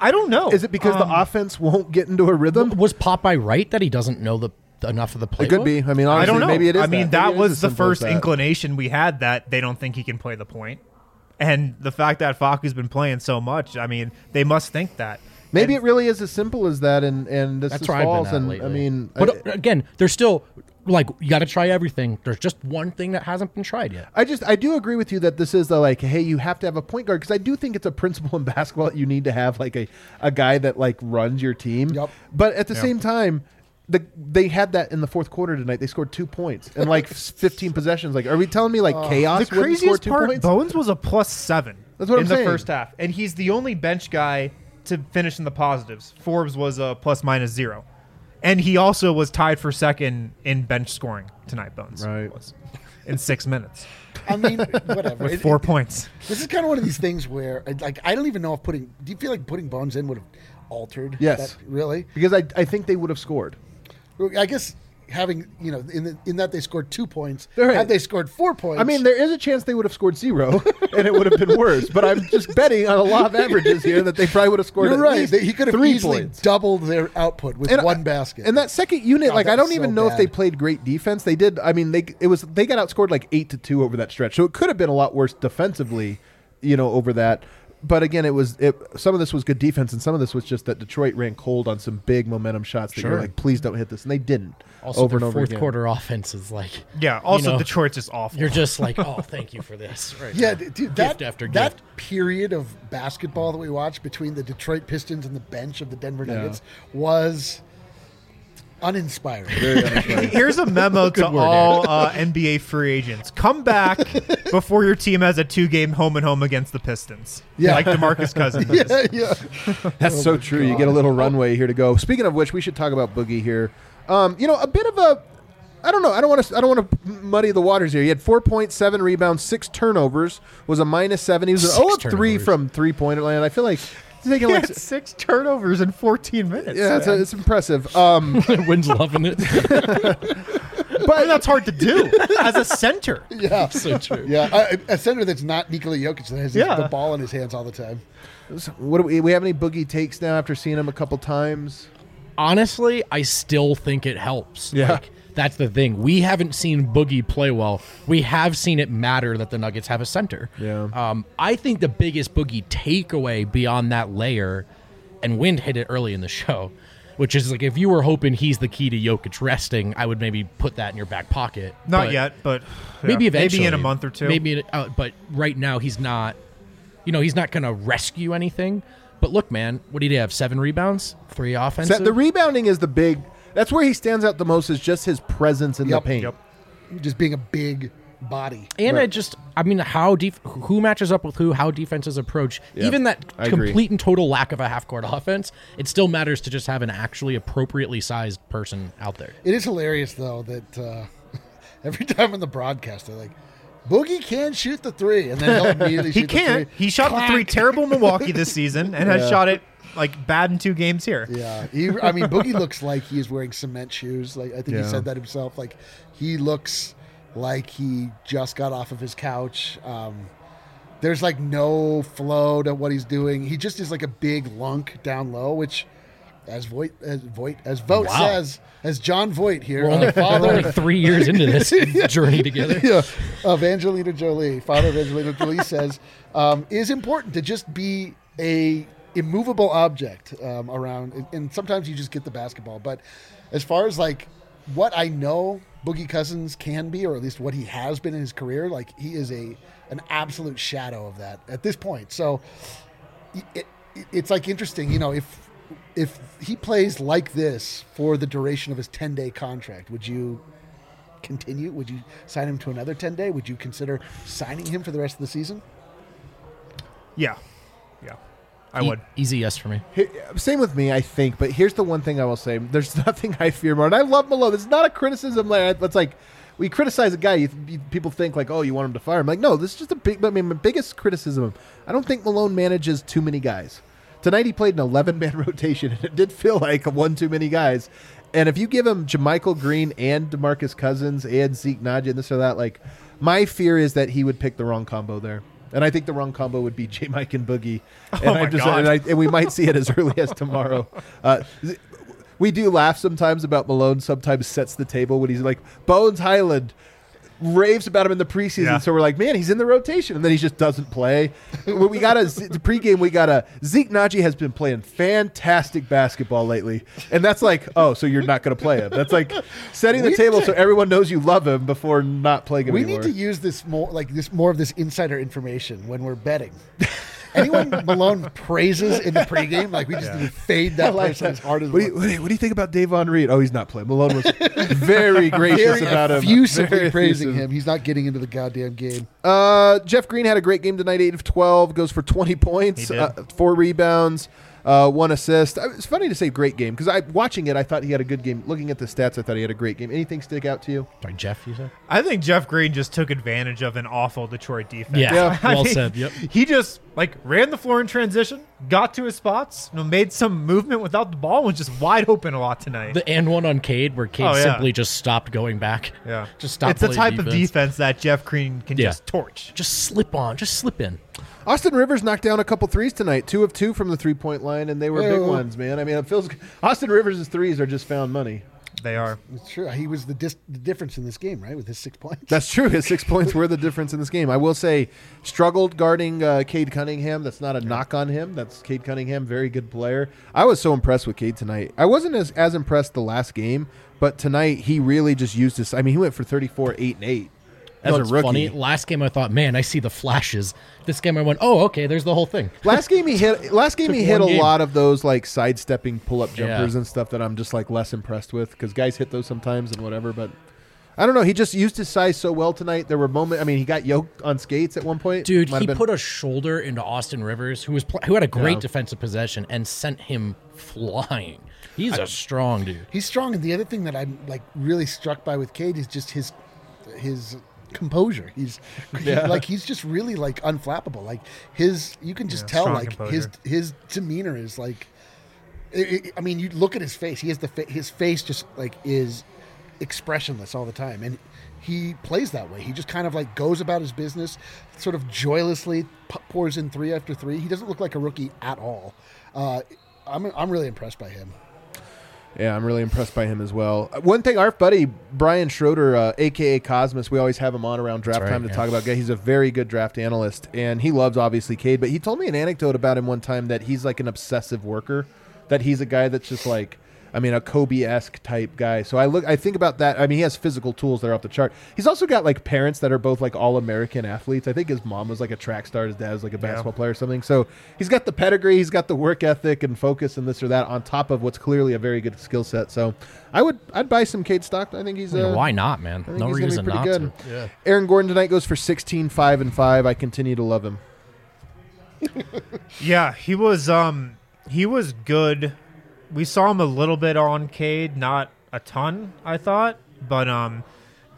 I don't know. Is it because Um, the offense won't get into a rhythm? was Popeye right that he doesn't know the enough of the playbook? It could be. I mean, honestly, I don't know. maybe it is. I mean, that, that, Maybe it is was the first that. inclination we had that they don't think he can play the point. point, and the fact that Facu's been playing so much, I mean, they must think that. Maybe And- it really is as simple as that, and and this That's is I've false. And lately. I mean, but I, uh, again, there's still like you got to try everything. There's just one thing that hasn't been tried yet. I just I do agree with you that this is the like, hey, you have to have a point guard because I do think it's a principle in [LAUGHS] basketball that you need to have like a a guy that like runs your team. Yep. But at the Yeah. same time. The, they had that in the fourth quarter tonight. They scored two points and like [LAUGHS] 15 possessions. Like, are we telling me like oh. chaos? the wouldn't score craziest two part, points? Bones was a plus seven That's what in I'm the saying. first half, and he's the only bench guy to finish in the positives. Forbes was a plus minus zero, and he also was tied for second in bench scoring tonight. Bones Right. was in six minutes I mean, [LAUGHS] whatever. with It- four it- points. This is kind of one of these things where, I- like, I don't even know if putting. Do you feel like putting Bones in would have altered? Yes. That, really? because I, I think they would have scored. I guess having you know in the, in that they scored two points. Right. Had they scored four points, I mean, there is a chance they would have scored zero, [LAUGHS] and it would have been worse. But I'm just betting on a lot of averages here that they probably would have scored you're right. he could have three easily points. doubled their output with And uh, one basket. And that second unit, God, like I don't so even know if they played great defense. They did. I mean, they it was they got outscored like eight to two over that stretch, so it could have been a lot worse defensively, you know, over that. But again, it was it. Some of this was good defense, and some of this was just that Detroit ran cold on some big momentum shots that you're Sure. like, please don't hit this, and they didn't. Also, over their and over fourth again. quarter offense is like Yeah. Also, you know, Detroit's just awful. You're just like, oh, [LAUGHS] thank you for this. Right yeah, now. d- dude, gift that after that gift. period of basketball that we watched between the Detroit Pistons and the bench of the Denver Yeah. Nuggets was uninspiring. Very uninspiring. Here's a memo to word, all uh, NBA free agents: Come back [LAUGHS] before your team has a two-game home and home against the Pistons. Yeah. like DeMarcus [LAUGHS] Cousins. yeah, yeah. That's so true. You get a little runway here to go. Speaking of which, we should talk about Boogie here. Um, you know, a bit of a. I don't know. I don't want to. I don't want to muddy the waters here. He had four point seven rebounds, six turnovers. Was a minus seven. He was an Six zero of three from three point land. I feel like he's taking [LAUGHS] He like. had six turnovers in 14 minutes. Yeah, it's, man. it's impressive. Um, [LAUGHS] Wind's loving it. [LAUGHS] but that's hard to do as a center. Yeah, so true. yeah. A, a center that's not Nikola Jokic that has his- Yeah. the ball in his hands all the time. what do we, we have any Boogie takes now after seeing him a couple times? Honestly, I still think it helps. Yeah. Like, that's the thing. We haven't seen Boogie play well. We have seen it matter that the Nuggets have a center. Yeah. Um, I think the biggest Boogie takeaway beyond that layer, and Wind hit it early in the show, which is like if you were hoping he's the key to Jokic resting, I would maybe put that in your back pocket. Not But yet, but yeah, Maybe eventually. Maybe in a month or two. Maybe, in uh, but right now he's not. You know, he's not going to rescue anything. But look, man, what did he have? Seven rebounds, three offensive. The rebounding is the big. That's where he stands out the most. Is just his presence in Yep. the paint. Yep. Just being a big body. And Right. it just, I mean, how def- who matches up with who, how defenses approach, even that I agree. complete and total lack of a half court offense, it still matters to just have an actually appropriately sized person out there. It is hilarious though that uh, [LAUGHS] every time in the broadcast they're like, "Boogie can shoot the three, and then he'll [LAUGHS] immediately he shoot can't. The three. He shot the three terrible Milwaukee this [LAUGHS] season and has shot it like bad in two games here. Yeah, he, I mean, Boogie [LAUGHS] looks like he is wearing cement shoes. Like I think Yeah. he said that himself. Like he looks like he just got off of his couch. Um, there's like no flow to what he's doing. He just is like a big lunk down low, which as Voight as Voight as Vogt Wow. says as Jon Voight here, We're only, we're father only three years into this [LAUGHS] journey together. yeah, of Angelina Jolie, father of Angelina Jolie says, um, is important to just be a immovable object um, around, and, sometimes you just get the basketball. But as far as like what I know, Boogie Cousins can be, or at least what he has been in his career, like he is a an absolute shadow of that at this point. So it, it, it's like interesting, you know, if if he plays like this for the duration of his 10 day contract, would you continue? Would you sign him to another 10 day? Would you consider signing him for the rest of the season? Yeah, I E- would. Easy yes for me. Here- Same with me, I think. But here's the one thing I will say: there's [LAUGHS] nothing I fear more, and I love Malone. It's not a criticism. Like it's like we criticize a guy. You, you, people think like, oh, you want him to fire him. Like, no, this is just a big. I mean, my biggest criticism. I don't think Malone manages too many guys. Tonight he played an 11 man [LAUGHS] rotation, and it did feel like one too many guys. And if you give him JaMychal Green and DeMarcus Cousins and Zeke Nnaji and this or that, like my fear is that he would pick the wrong combo there. And I think the wrong combo would be [LAUGHS] J. Mike and Boogie. And, Oh my just, God. and, I, and we might see it as [LAUGHS] early as tomorrow. Uh, we do laugh sometimes about Malone. Sometimes sets the table when he's like Bones Hyland raves about him in the preseason. Yeah. So we're like, man, he's in the rotation, and then he just doesn't play. we we got a the pregame. We got a Zeke Nnaji has been playing fantastic basketball lately, and that's like, oh, so you're not going to play him? That's like setting the We- table so everyone knows you love him before not playing him We anymore. need to use this more like this more of this insider information when we're betting. Anyone Malone praises in the pregame, like we just need to fade that like person that. as hard as What do, you, what, do you, what do you think about Davon Reed? Oh, he's not playing. Malone was [LAUGHS] very gracious very about him. effusively Very praising effusive. him. He's not getting into the goddamn game. Uh, Jeff Green had a great game tonight. Eight of twelve, goes for twenty points, uh, four rebounds, uh, one assist. It's funny to say great game because I watching it, I thought he had a good game. Looking at the stats, I thought he had a great game. Anything stick out to you? Sorry, Jeff, you said? I think Jeff Green just took advantage of an awful Detroit defense. Yeah, Yeah. Well [LAUGHS] mean, said. Yep. He just like ran the floor in transition, got to his spots, you know, made some movement without the ball, was just wide open a lot tonight. The and one on Cade where Cade Oh, yeah. simply just stopped going back. yeah, Just stop. It's the playing type of defense. defense that Jeff Green can Yeah. just torch. Just slip on. Just slip in. Austin Rivers knocked down a couple threes tonight, two of two from the three point line, and they were big Ew. ones, man. I mean, it feels Austin Rivers' threes are just found money. They are. It's true. He was the, dis- the difference in this game, right, with his six [LAUGHS] points. That's true. His six points were the difference in this game. I will say, struggled guarding uh, Cade Cunningham. That's not a knock on him. That's Cade Cunningham, very good player. I was so impressed with Cade tonight. I wasn't as, as impressed the last game, but tonight he really just used this. I mean, he went for 34, 8, and 8 as You know a what's rookie. funny? Last game I thought, man, I see the flashes. This game I went, oh, okay, there's the whole thing. [LAUGHS] Last game he hit. Last game he hit a game. lot of those like sidestepping pull up Yeah. jumpers and stuff that I'm just like less impressed with because guys hit those sometimes and whatever. But I don't know. He just used his size so well tonight. There were moments. I mean, he got yoked on skates at one point. Dude, Might he been- put a shoulder into Austin Rivers, who was pl- who had a great Yeah. defensive possession, and sent him flying. He's a strong dude. He's strong, and the other thing that I'm like really struck by with Cade is just his his composure. He's [LAUGHS] he- Yeah. like he's just really like unflappable. Like his, you can just Yeah, tell like his composure. his demeanor is like. i i I mean, you look at his face. He has the fa- his face just like is expressionless all the time, and he plays that way. He just kind of like goes about his business, sort of joylessly p- pours in three after three. He doesn't look like a rookie at all. Uh, I'm I'm really impressed by him. Yeah, I'm really impressed by him as well. One thing, our buddy Brian Schroeder, uh, aka Cosmos, we always have him on around draft right, time to yeah. talk about. Guy, he's a very good draft analyst, and he loves obviously Cade. But he told me an anecdote about him one time that he's like an obsessive worker. That he's a guy that's just like, I mean, a Kobe esque type guy. So I look, I think about that. I mean, he has physical tools that are off the chart. He's also got like parents that are both like all American athletes. I think his mom was like a track star, his dad was like a basketball player or something. So he's got the pedigree, he's got the work ethic and focus and this or that on top of what's clearly a very good skill set. So I would, I'd buy some Cade stock. I think he's I mean, uh, why not, man? I think No he's gonna reason be not good. to. Yeah. Aaron Gordon tonight goes for 16, 5, and 5. I continue to love him. [LAUGHS] Yeah, he was um he was good. We saw him a little bit on Cade, not a ton, I thought, but um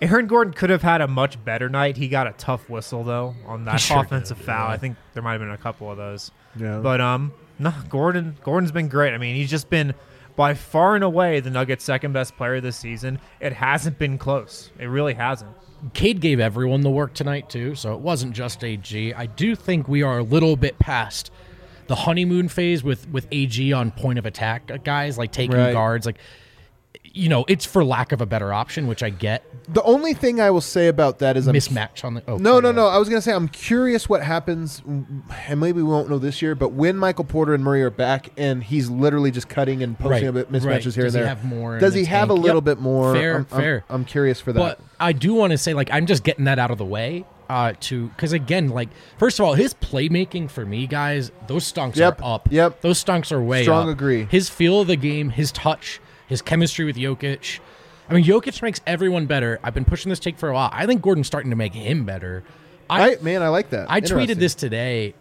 Aaron Gordon could have had a much better night. He got a tough whistle though on that sure offensive did, foul. yeah. I think there might have been a couple of those. Yeah. But um no, Gordon Gordon's been great. I mean, he's just been by far and away the Nuggets' second best player this season. It hasn't been close. It really hasn't. Cade gave everyone the work tonight too, so it wasn't just AG. I do think we are a little bit past the honeymoon phase with with AG on point of attack guys like taking Right. guards like you know it's for lack of a better option which I get The only thing I will say about that is I'm mismatch on the oh No, no, no. I was gonna say I'm curious what happens, and maybe we won't know this year. But when Michael Porter and Murray are back, and he's literally just cutting and posting Right, a bit mismatches right. here Does and there. Does he have more Does he have a little Yep. bit more? Fair, I'm, I'm- fair. I'm, curious for that. But I do want to say, like, I'm just getting that out of the way. Uh, to because again, like, first of all, his playmaking for me, guys, those stunks Yep, are up. yep. those stunks are way Strong up. agree. His feel of the game, his touch, his chemistry with Jokic. I mean, Jokic makes everyone better. I've been pushing this take for a while. I think Gordon's starting to make him better. I, I man, I like that. I tweeted this today.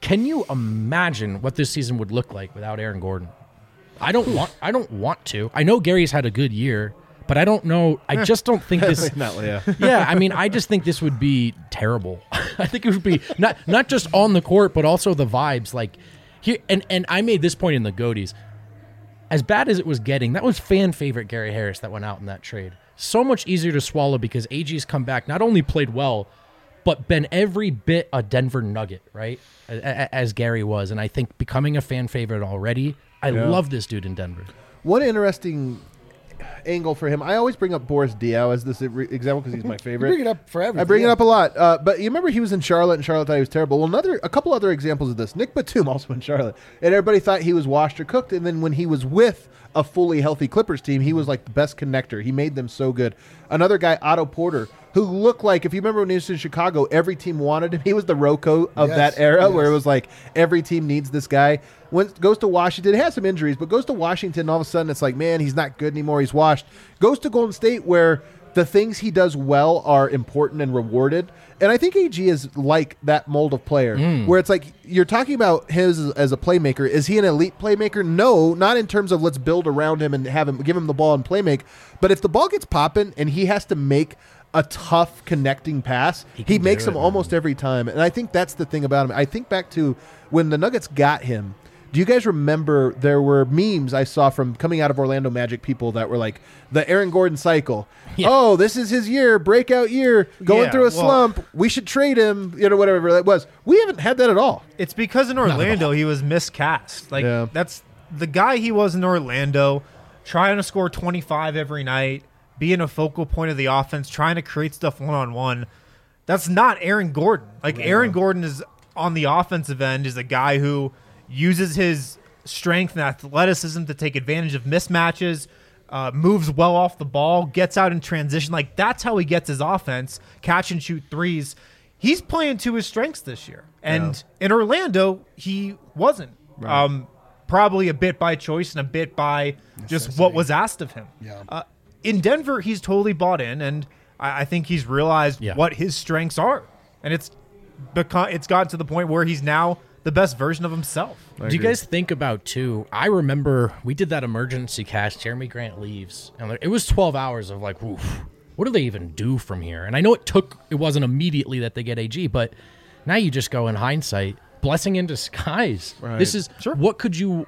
Can you imagine what this season would look like without Aaron Gordon? I don't want. I don't want to. I know Gary's had a good year, but I don't know. I eh. just don't think [LAUGHS] this. Not, yeah. [LAUGHS] yeah, I mean, I just think this would be terrible. [LAUGHS] I think it would be not not just on the court, but also the vibes. Like here, and and I made this point in the Goaties. As bad as it was getting, that was fan favorite Gary Harris that went out in that trade. So much easier to swallow because AG's come back, not only played well, but been every bit a Denver Nugget, right? A- a- As Gary was, and I think becoming a fan favorite already. I love this dude in Denver. One interesting angle for him. I always bring up Boris Diaw as this re- example because he's my [LAUGHS] favorite. bring it up for everything. I bring it up a lot, uh, but you remember he was in Charlotte, and Charlotte thought he was terrible. Well, another, a couple other examples of this. Nick Batum [LAUGHS] also in Charlotte, and everybody thought he was washed or cooked. And then when he was with a fully healthy Clippers team, he was like the best connector. He made them so good. Another guy, Otto Porter, who looked like, if you remember when he was in Chicago, every team wanted him. [LAUGHS] He was the Rocco of Yes, that era, where it was like every team needs this guy. When goes to Washington, has some injuries, but goes to Washington, and all of a sudden it's like, man, he's not good anymore. He's washed. Goes to Golden State, where the things he does well are important and rewarded. And I think AG is like that mold of player, hmm. where it's like you're talking about his as a playmaker. Is he an elite playmaker? No, not in terms of let's build around him and have him give him the ball and play make. But if the ball gets popping and he has to make a tough connecting pass, he, can makes them it, almost every time. And I think that's the thing about him. I think back to when the Nuggets got him. Do you guys remember there were memes I saw from coming out of Orlando Magic people that were like the Aaron Gordon cycle? [LAUGHS] Oh, this is his year, breakout year, going Yeah, through a well- slump. We should trade him, you know, whatever that was. We haven't had that at all. It's because in Orlando he was miscast. Like Yeah. that's the guy he was in Orlando, trying to score 25 every night, being a focal point of the offense, trying to create stuff one on one. That's not Aaron Gordon. Like Aaron Gordon is on the offensive end is a guy who uses his strength and athleticism to take advantage of mismatches, uh, moves well off the ball, gets out in transition. Like that's how he gets his offense, catch and shoot threes. He's playing to his strengths this year. And in Orlando, he wasn't. Um, probably a bit by choice and a bit by just what was asked of him. Yeah. Uh, in Denver, he's totally bought in, and I, I think he's realized Yeah. what his strengths are, and it's become it's gotten to the point where he's now the best version of himself. Do you guys think about too? I remember we did that emergency cast. Jerami Grant leaves, and it was twelve hours of like, oof, what do they even do from here? And I know it took, it wasn't immediately that they get AG, but now you just go in hindsight, blessing in disguise. This is what could you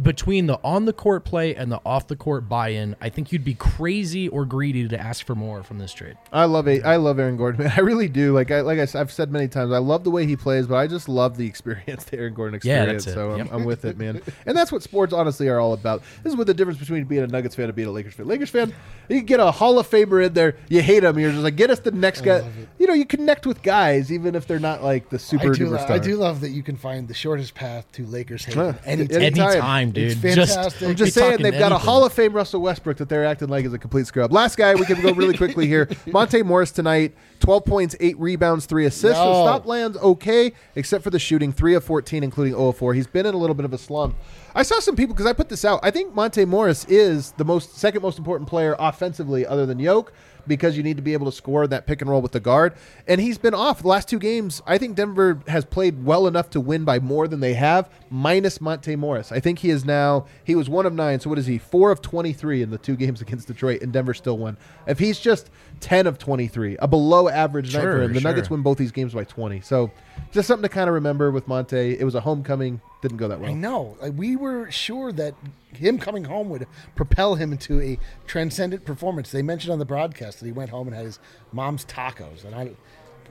between the on the court play and the off the court buy in? I think you'd be crazy or greedy to ask for more from this trade. I love it. I love Aaron Gordon. Man. [LAUGHS] I really do. Like I like I, have said many times, I love the way he plays, but I just love the [LAUGHS] experience, the Aaron Gordon experience. Yeah, experience. that's it. So I'm, Yep. I'm with it, man. And that's what sports honestly are all about. This is what the difference between being a Nuggets fan and being a Lakers fan. Lakers fan, you get a Hall of Famer in there, you hate him, you're just like, get us the next guy. You know, you connect with guys even if they're not like the super I do, duper lo- star. I do love that you can find the shortest path to Lakers hate Huh. anytime. Anytime. Dude. It's Just, fantastic. I'm just saying they've got a. Hall of Fame Russell Westbrook that they're acting like is a complete scrub. Last guy, we can go really quickly here. [LAUGHS] Monte Morris tonight, 12 points, 8 rebounds, 3 assists. So No. stop lands okay, except for the shooting, 3 of 14, including 0 of 4. He's been in a little bit of a slump. I saw some people, because I put this out, I think Monte Morris is the most second most important player offensively other than Yoke because you need to be able to score that pick and roll with the guard. And he's been off the last two games. I think Denver has played well enough to win by more than they have, minus Monte Morris. I think he is now, he was one of nine. So what is he? Four of 23 in the two games [LAUGHS] against Detroit, and Denver still won. If he's just 10 of 23, a below average night for him, the sure. Nuggets win both these games by 20. So just something to kind of remember with Monte. It was a homecoming, didn't go that well. I know. Like, we were sure that him coming home would propel him into a transcendent performance. They mentioned on the broadcast that he went home and had his mom's tacos, and I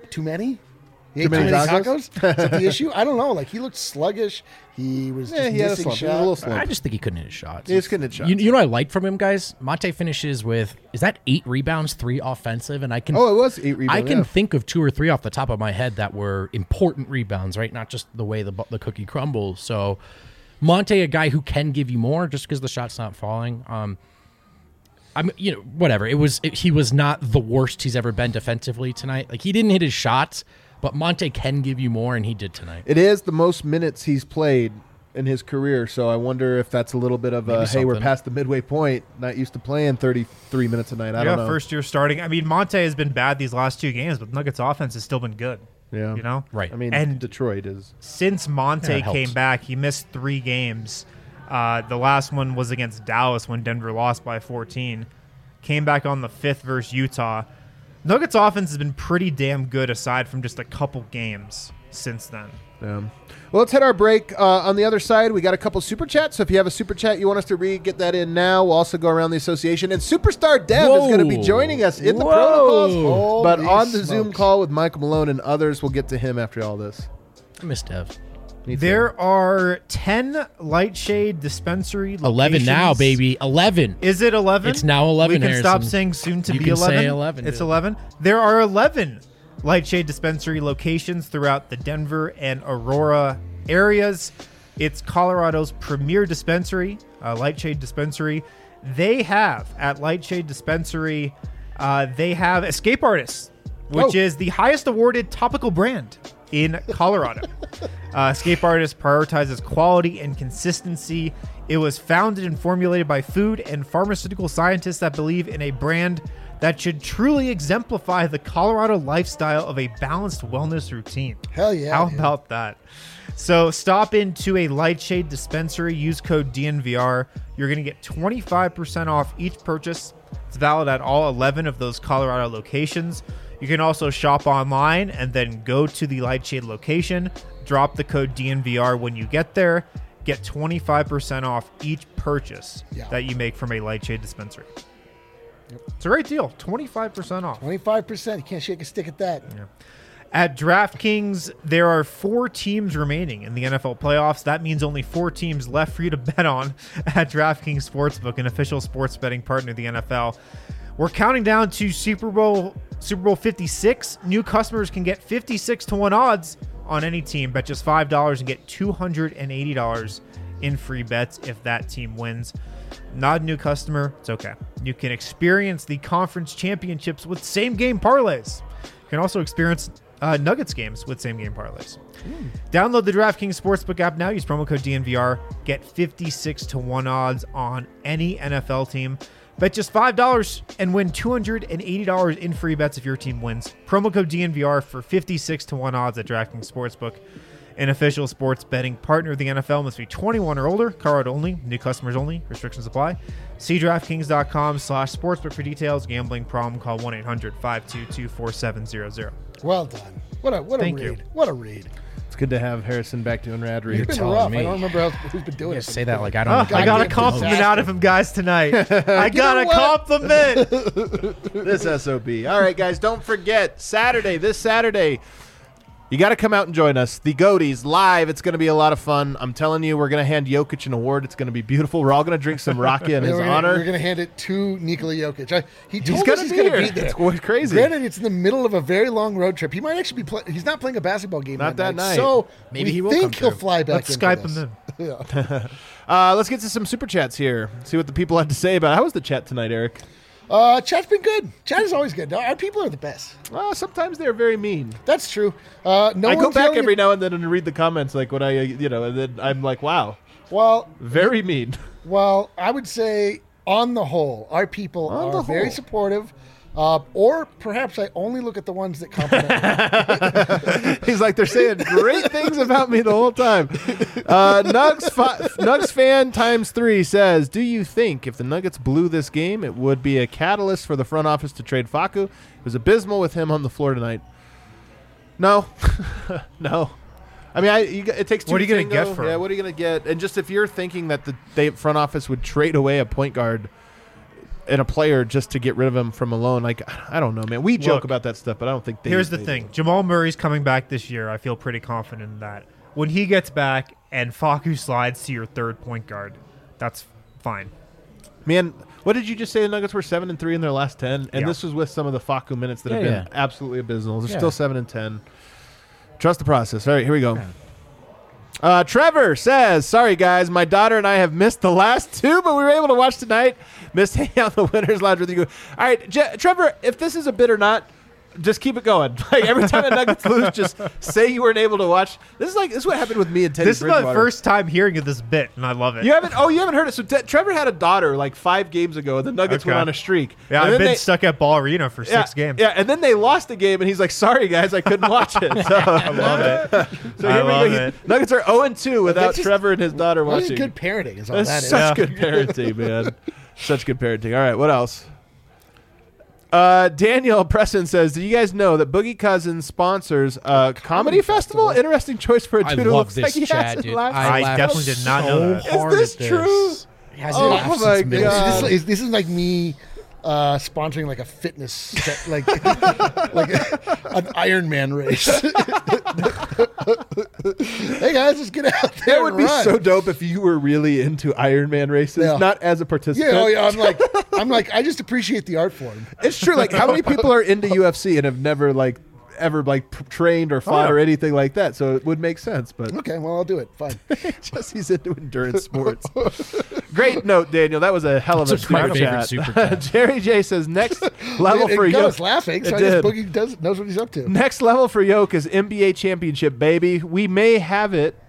too many. He ate too many many tacos? tacos. Is that the [LAUGHS] issue? I don't know. Like he looked sluggish. He was Yeah, just he had a missing slump. He was a little slump. I just think he couldn't hit his shots. He just couldn't hit shots. You, you know what I like from him, guys? Monte finishes with is that eight rebounds, three offensive, and I can Oh, it was eight rebounds. I can yeah. think of two or three off the top of my head that were important rebounds, right? Not just the way the the cookie crumbles. So Monte, a guy who can give you more just because the shot's not falling. Um, I'm you know whatever. It was it, he was not the worst he's ever been defensively tonight. Like he didn't hit his shots, but Monte can give you more, and he did tonight. It is the most minutes he's played in his career, so I wonder if that's a little bit of a Maybe hey, we're something. past the midway point. Not used to playing 33 minutes a night. I yeah, don't know. first year starting. I mean, Monte has been bad these last two games, but Nuggets offense has still been good. Yeah. You know? Right. I mean, And- Detroit is. Since Monte Yeah, it helps. came back, he missed three games. Uh, the last one was against Dallas when Denver lost by 14. Came back on the fifth versus Utah. Nuggets offense has been pretty damn good aside from just a couple games since then. Um, well, let's hit our break. Uh, on the other side, we got a couple super chats. So if you have a super chat you want us to read, get that in now. We'll also go around the association. And Superstar Dev is going to be joining us in the Whoa. protocols, but Holy on the Zoom call with Michael Malone and others. We'll get to him after all this. I miss Dev. There are 10 Lightshade dispensary Eleven now, baby. Eleven. Is it 11? It's now 11, We can stop saying soon to You be can 11. say 11, It's dude. 11. There are 11 Lightshade dispensary locations throughout the Denver and Aurora areas. It's Colorado's premier dispensary, uh, Lightshade dispensary. They have at Lightshade dispensary, uh, they have Escape Artists, which Oh. is the highest awarded topical brand in Colorado. Uh, Escape Artist prioritizes quality and consistency. It was founded and formulated by food and pharmaceutical scientists that believe in a brand that should truly exemplify the Colorado lifestyle of a balanced wellness routine. Hell yeah, How dude. about that? So stop into a Lightshade dispensary, use code DNVR. You're going to get 25% off each purchase. It's valid at all 11 of those Colorado locations. You can also shop online and then go to the Lightshade location, drop the code DNVR when you get there, get 25% off each purchase Yeah. that you make from a Lightshade dispensary. It's a great deal, 25% off. Twenty-five percent. You can't shake a stick at that. At DraftKings, there are four teams remaining in the NFL playoffs. That means only four teams left for you to [LAUGHS] bet on at DraftKings Sportsbook, an official sports betting partner of the NFL. We're counting down to Super Bowl Super Bowl 56. New customers can get 56 to 1 odds on any team. Bet just $5 and get $280 in free bets if that team wins. Not a new customer, it's okay. You can experience the conference championships with same game parlays. You can also experience uh, Nuggets games with same game parlays. Download the DraftKings Sportsbook app now. Use promo code DNVR. Get 56 to 1 odds on any NFL team. Bet just $5 and win $280 in free bets if your team wins. Promo code DNVR for 56 to 1 odds at DraftKings Sportsbook. An official sports betting partner of the NFL must be 21 or older. Card only. New customers only. Restrictions apply. See DraftKings.com slash sportsbook for details. Gambling problem. Call 1-800-522-4700. Well done. What a what a Thank read. you. What a read. It's good to have Harrison back doing rad It's reads. been telling rough. me. I don't remember how, who's been doing Yeah, it. say that like I don't. Know I got a do compliment most. out of him, guys, tonight. [LAUGHS] I got a what? compliment. [LAUGHS] this SOB. All right, guys, don't forget Saturday, this Saturday, you got to come out and join us. The Goaties live. It's going to be a lot of fun. I'm telling you, we're going to hand Jokic an award. It's going to be beautiful. We're all going to drink some raki in [LAUGHS] his gonna, honor. We're going to hand it to Nikola Jokic. I, he told He's us going to he's be going here. to be there. It's crazy. Granted, it's in the middle of a very long road trip. He might actually be. Play, he's not playing a basketball game Not that night. So Maybe we he will think come he'll through. fly back. Let's into Skype this. him in. [LAUGHS] Yeah. [LAUGHS] Uh, let's get to some super chats here. See what the people had to say about it. How was the chat tonight, Eric? Uh, chat's been good. Chat is always good. Our people are the best. Well, sometimes they're very mean. That's true. Uh, no I go back every now and then and read the comments, like when I, uh, you know, and then I'm like, wow, Well, very mean. well, I would say on the whole, our people On are very supportive. Uh, or perhaps I only look at the ones that compliment me. [LAUGHS] He's like, they're saying great things about me the whole time. Uh, Nugs, fi- Nugs fan times three says, Do you think if the Nuggets blew this game, it would be a catalyst for the front office to trade Facu? It was abysmal with him on the floor tonight. No, [LAUGHS] no. I mean, I, you, it takes two What are you gonna tango. get for Yeah, what are you going to get? And just if you're thinking that the they, front office would trade away a point guard, and a player just to get rid of him from a loan. Like I don't know, man. We joke Look, about that stuff, but I don't think they. Here's the they- thing: Jamal Murray's coming back this year. I feel pretty confident in that. When he gets back and Facu slides to your third point guard, that's fine. man. What did you just say? The Nuggets were seven and three in their last ten, and Yeah. this was with some of the Facu minutes that have Yeah, been absolutely abysmal. They're Yeah. still seven and ten. Trust the process. All right, here we go. Uh, Trevor says, "Sorry guys, my daughter and I have missed the last two, but we were able to watch tonight. Missed [LAUGHS] hanging out in the winners' lounge with you. All right, Je- Trevor, if this is a bit or not, just keep it going. [LAUGHS] Like every time the Nuggets [LAUGHS] lose, just say you weren't able to watch. This is like this is what happened with me and Teddy. This is my first time hearing of this bit, and I love it. You haven't? Oh, you haven't heard it. So Te- Trevor had a daughter like five games ago, and the Nuggets Okay. went on a streak. Yeah, And I've been they- stuck at Ball Arena for yeah, six games. Yeah, and then they lost the game, and he's like, "Sorry guys, I couldn't watch it." So, I love it. so I here we love go. it. Nuggets are zero and two without just- Trevor and his daughter That's watching. good parenting. Is all That's that is. such Yeah. good parenting, man. Such good parenting. All right, what else? Uh, Daniel Preston says, "Do you guys know that Boogie Cousins sponsors a comedy, festival? festival. Interesting choice for a I dude who love looks this like he chat, hasn't dude. laughed. I laughed definitely did not know so that. Is hard this at this. true? Has Oh, laughed my since middle God. This, is, this is like me uh, sponsoring like a fitness set, like [LAUGHS] like a, an Ironman race. [LAUGHS] [LAUGHS] hey guys, let's get out there. That would be run. so dope if you were really into Iron Man races, Yeah. not as a participant. Yeah, oh yeah. I'm like, [LAUGHS] I'm like, I just appreciate the art form. It's true. Like, how many people are into [LAUGHS] UFC and have never like ever like p- trained or oh, fought yeah. or anything like that? So it would make sense. But Okay, well I'll do it. Fine. [LAUGHS] just he's into endurance [LAUGHS] sports. Great note, Daniel. That was a hell of a That's my super chat. super chat. [LAUGHS] Jerry J says next level it, for it got Yoke. us laughing, so It I guess. Boogie does knows what he's up to. Next level for Yoke is NBA championship, baby. We may have it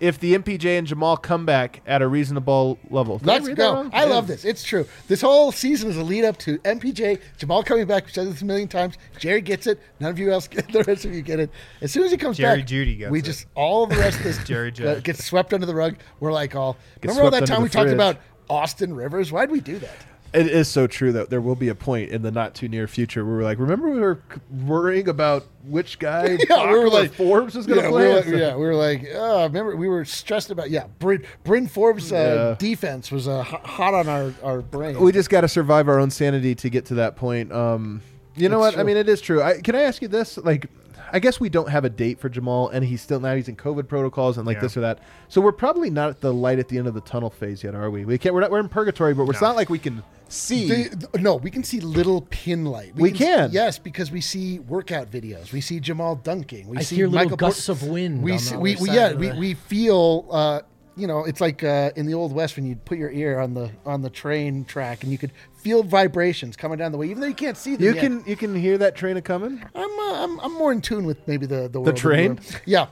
if the MPJ and Jamal come back at a reasonable level. Did Let's read go. wrong? I love this. It's true. This whole season is a lead up to MPJ, Jamal coming back. We've said this a million times. Jerry gets it. None of you else [LAUGHS] get the rest of you get it. As soon as he comes back, Jerry back, Judy gets we it. just all of the rest of this [LAUGHS] Jerry uh, Judy. gets swept under the rug. We're like all. Gets remember all that time the we talked about Austin Rivers? Why'd we do that? It is so true that there will be a point in the not too near future where we're like, remember we were worrying about which guy [LAUGHS] Yeah, we were like Forbes was going to yeah, play. We like, yeah, we were like, oh, remember we were stressed about yeah. Bryn, Bryn Forbes' uh, Yeah. defense was uh, hot on our our brain. We just got to survive our own sanity to get to that point. Um, you know It's what? I mean, it is true. I, can I ask you this? Like, I guess we don't have a date for Jamal, and he's still now he's in COVID protocols and like Yeah. this or that. So we're probably not at the light at the end of the tunnel phase yet, are we? We can't. We're not. We're in purgatory, but it's No. not like we can see. The- th- no, we can see little pin light. We can. yes, because we see workout videos. We see Jamal dunking. We I see hear little Michael gusts of wind We see, we, we yeah we, we feel. Uh, you know, it's like uh, in the old west when you'd put your ear on the on the train track and you could feel vibrations coming down the way, even though you can't see them. you yet. can you can hear that train a coming. I'm, uh, I'm I'm more in tune with maybe the the, world train? the- Yeah,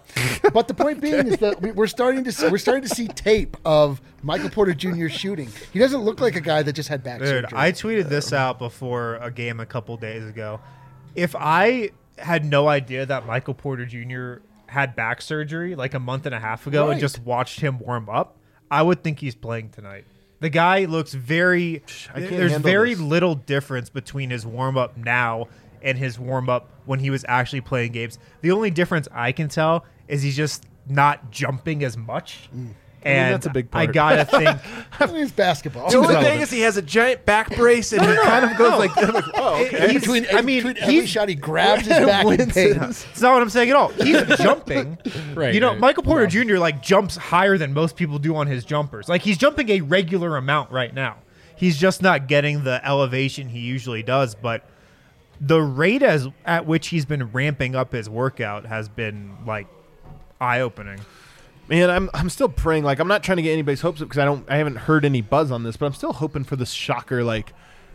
but the point being is that we, we're starting to see, we're starting to see tape of Michael Porter Jr. shooting. He doesn't look like a guy that just had back Dude, surgery. I tweeted this out before a game a couple days ago. If I had no idea that Michael Porter Jr. had back surgery like a month and a half ago Right. and just watched him warm up, I would think he's playing tonight. The guy looks very. I can't There's very this. little difference between his warm up now and his warm up when he was actually playing games. The only difference I can tell is he's just not jumping as much. Mm. And that's a big part. I part. gotta [LAUGHS] think I mean, it's basketball. The only relevant. thing is he has a giant back brace and he kind of goes like, I'm like, oh, okay. He's- between, I mean, between every he's- shot, he grabs his [LAUGHS] back and Wins It's not what I'm saying at all. He's [LAUGHS] jumping. Right, You know, right. Michael Porter Jr. like jumps higher than most people do on his jumpers. Like he's jumping a regular amount right now. He's just not getting the elevation he usually does, but the rate as at which he's been ramping up his workout has been like eye opening. Man, I'm I'm still praying. Like I'm not trying to get anybody's hopes up because I don't I haven't heard any buzz on this, but I'm still hoping for this shocker. Like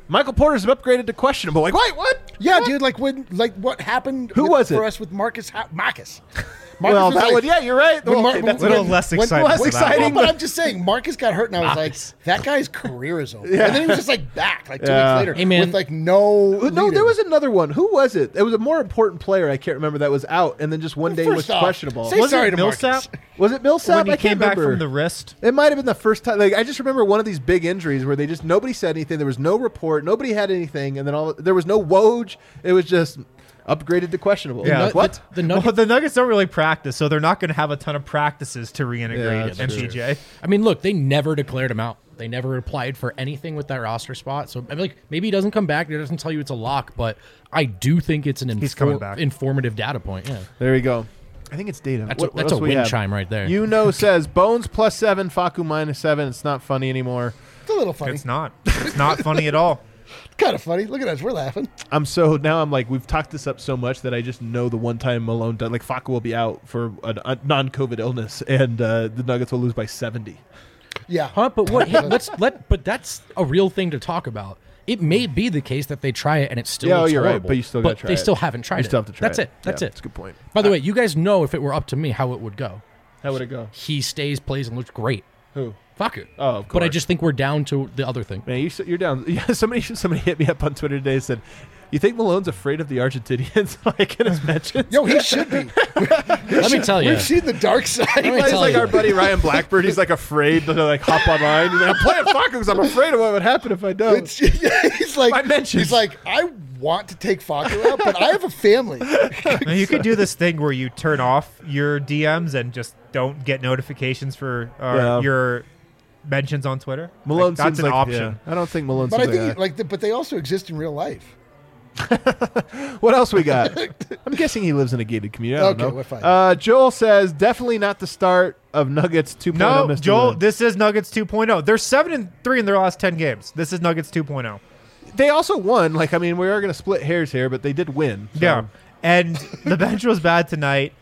Michael Porter's upgraded to questionable. Like wait, what? Yeah, dude. Like when, like what happened? Who with- was for us with Marcus? Ha- Marcus. [LAUGHS] well, was that like- would yeah, you're right. when Well, Mar- okay, that's when- little less when- less for that exciting, but I'm just saying, Marcus got hurt, and I was Nice. like, that guy's career is over. Yeah. And then he was just like back, like two Yeah. weeks later, Hey, man. with like no. No, lead-in. there was another one. Who was it? It was a more important player. I can't remember that was out, and then just one day was off, questionable. Say Was sorry it to Millsap? Marcus. was it Millsap? when he I came can't back remember. from the wrist. It might have been the first time. Like I just remember one of these big injuries where they just nobody said anything. There was no report. Nobody had anything, and then all there was no Woj. It was just upgraded to questionable. Yeah. Like, what? The, the Nuggets, well, the Nuggets don't really practice, so they're not going to have a ton of practices to Yeah, reintegrate that's true. MPJ. I mean, look, they never declared him out. They never applied for anything with that roster spot. So I mean, like maybe he doesn't come back. It doesn't tell you it's a lock, but I do think it's an He's coming infor- back. informative data point. Yeah, There we go. I think it's data. that's What- a, what that's a wind have? chime right there. You know [LAUGHS] says Bones plus seven, Facu minus seven. It's not funny anymore. It's a little funny. It's not. It's not funny at all. [LAUGHS] kind of funny. Look at us. We're laughing. I'm so now I'm like we've talked this up so much that I just know the one time Malone done like Facu will be out for a, a non-COVID illness and uh, the Nuggets will lose by 70. Yeah. Huh? But what? hey, let's let. But that's a real thing to talk about. It may be the case that they try it and it still Yeah, oh, you're right, but you still gotta try they it. still haven't tried You it. still have to try That's it. it. That's Yeah, it. That's a good point. By the way, you guys know if it were up to me how it would go. How would it go? He stays, plays, and looks great. Who? Fuck it. Oh, of But I just think we're down to the other thing. Man, you, s- you're down. [LAUGHS] Yeah, somebody somebody hit me up on Twitter today and said, "You think Malone's afraid of the Argentinians?" [LAUGHS] like in his mentions. Yo, he should be. [LAUGHS] Let me tell you. We've seen the dark side. He's like you. our buddy Ryan Blackbird. He's like afraid to like hop online. He's like, I'm playing Facu because I'm afraid of what would happen if I don't. It's, he's like, My mentions. he's like, I want to take Facu out, but I have a family. Now, you could do this thing where you turn off your DMs and just don't get notifications for uh, Yeah. your mentions on Twitter. Malone Like, that's seems an like, option. yeah. I don't think Malone's. But I think, like like, the, but they also exist in real life. [LAUGHS] what else we got? [LAUGHS] I'm guessing he lives in a gated community. I don't Okay, know. we're fine. Uh, Joel says definitely not the start of Nuggets 2.0. No, Mr. Joel, Lynn. this is Nuggets 2.0. They're seven and three in their last ten games. This is Nuggets oh. 2.0. they also won. Like I mean, we are going to split hairs here, but they did win. so- Yeah, and the bench was bad tonight.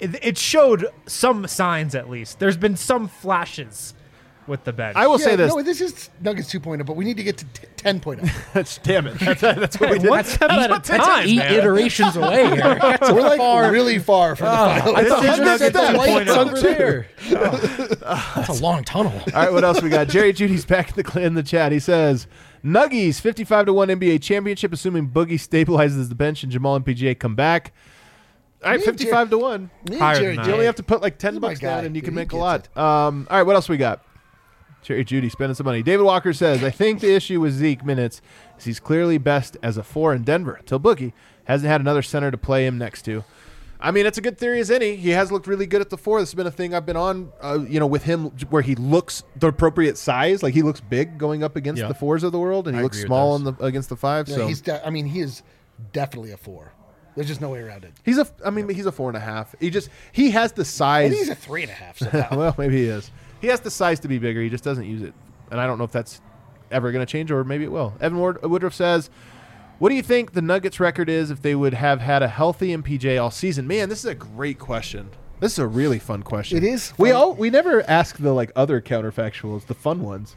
It, it showed some signs, at least. There's been some flashes with the bench. I will Yeah, say this. No, this is Nuggets 2.0, but we need to get to t- oh. 10.0. [LAUGHS] That's damn it. That's, that's what we did. What? That's, That's That's times, eight man. iterations away here. [LAUGHS] That's We're like far. really far from the final. I thought This is Nuggets Nuggets that. 2.0. Lights over there. [LAUGHS] That's a long tunnel. All right, what else we got? Jerry Judy's back in the in the chat. He says, "Nuggies, fifty-five to one NBA championship, assuming Boogie stabilizes the bench and Jamal and PGA come back." All right, Me and fifty-five to one. Me and Higher than Jerry that. You only have to put like ten He's my bucks down, guy. and you can He make a gets lot. Um, all right, what else we got? Jerry Judy spending some money. David Walker says, "I think the issue with Zeke minutes is he's clearly best as a four in Denver until Boogie hasn't had another center to play him next to." I mean, it's a good theory as any. He has looked really good at the four. This has been a thing I've been on, uh, you know, with him where he looks the appropriate size. Like he looks big going up against Yeah. the fours of the world, and he I looks small on the against the five. Yeah, so he's de- I mean, he is definitely a four. There's just no way around it. he's a. I mean, he's a four and a half. He just he has the size. think he's a three and a half. [LAUGHS] well, maybe he is. He has the size to be bigger. He just doesn't use it, and I don't know if that's ever going to change, or maybe it will. Evan Ward- Woodruff says, "What do you think the Nuggets' record is if they would have had a healthy MPJ all season?" Man, this is a great question. This is a really fun question. It is We fun. all we never ask the like other counterfactuals, the fun ones.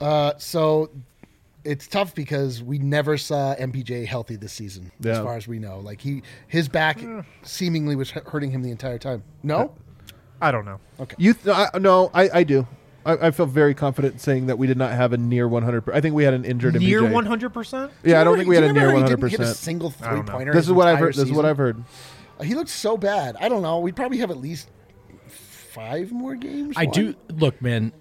Uh, so it's tough because we never saw MPJ healthy this season, as far as we know. Like he, his back seemingly was hurting him the entire time. No, I don't know. Okay. You th- I, no, I, I do. I, I feel very confident saying that we did not have a near 100. I think we had an injured Near MPJ. 100. percent Yeah, I don't think we had a remember near how he 100. didn't hit a percent single I don't three know. pointer. This is what I've heard. This is what I've heard. He looked so bad. I don't know. We'd probably have at least five more games. I One? do look, man.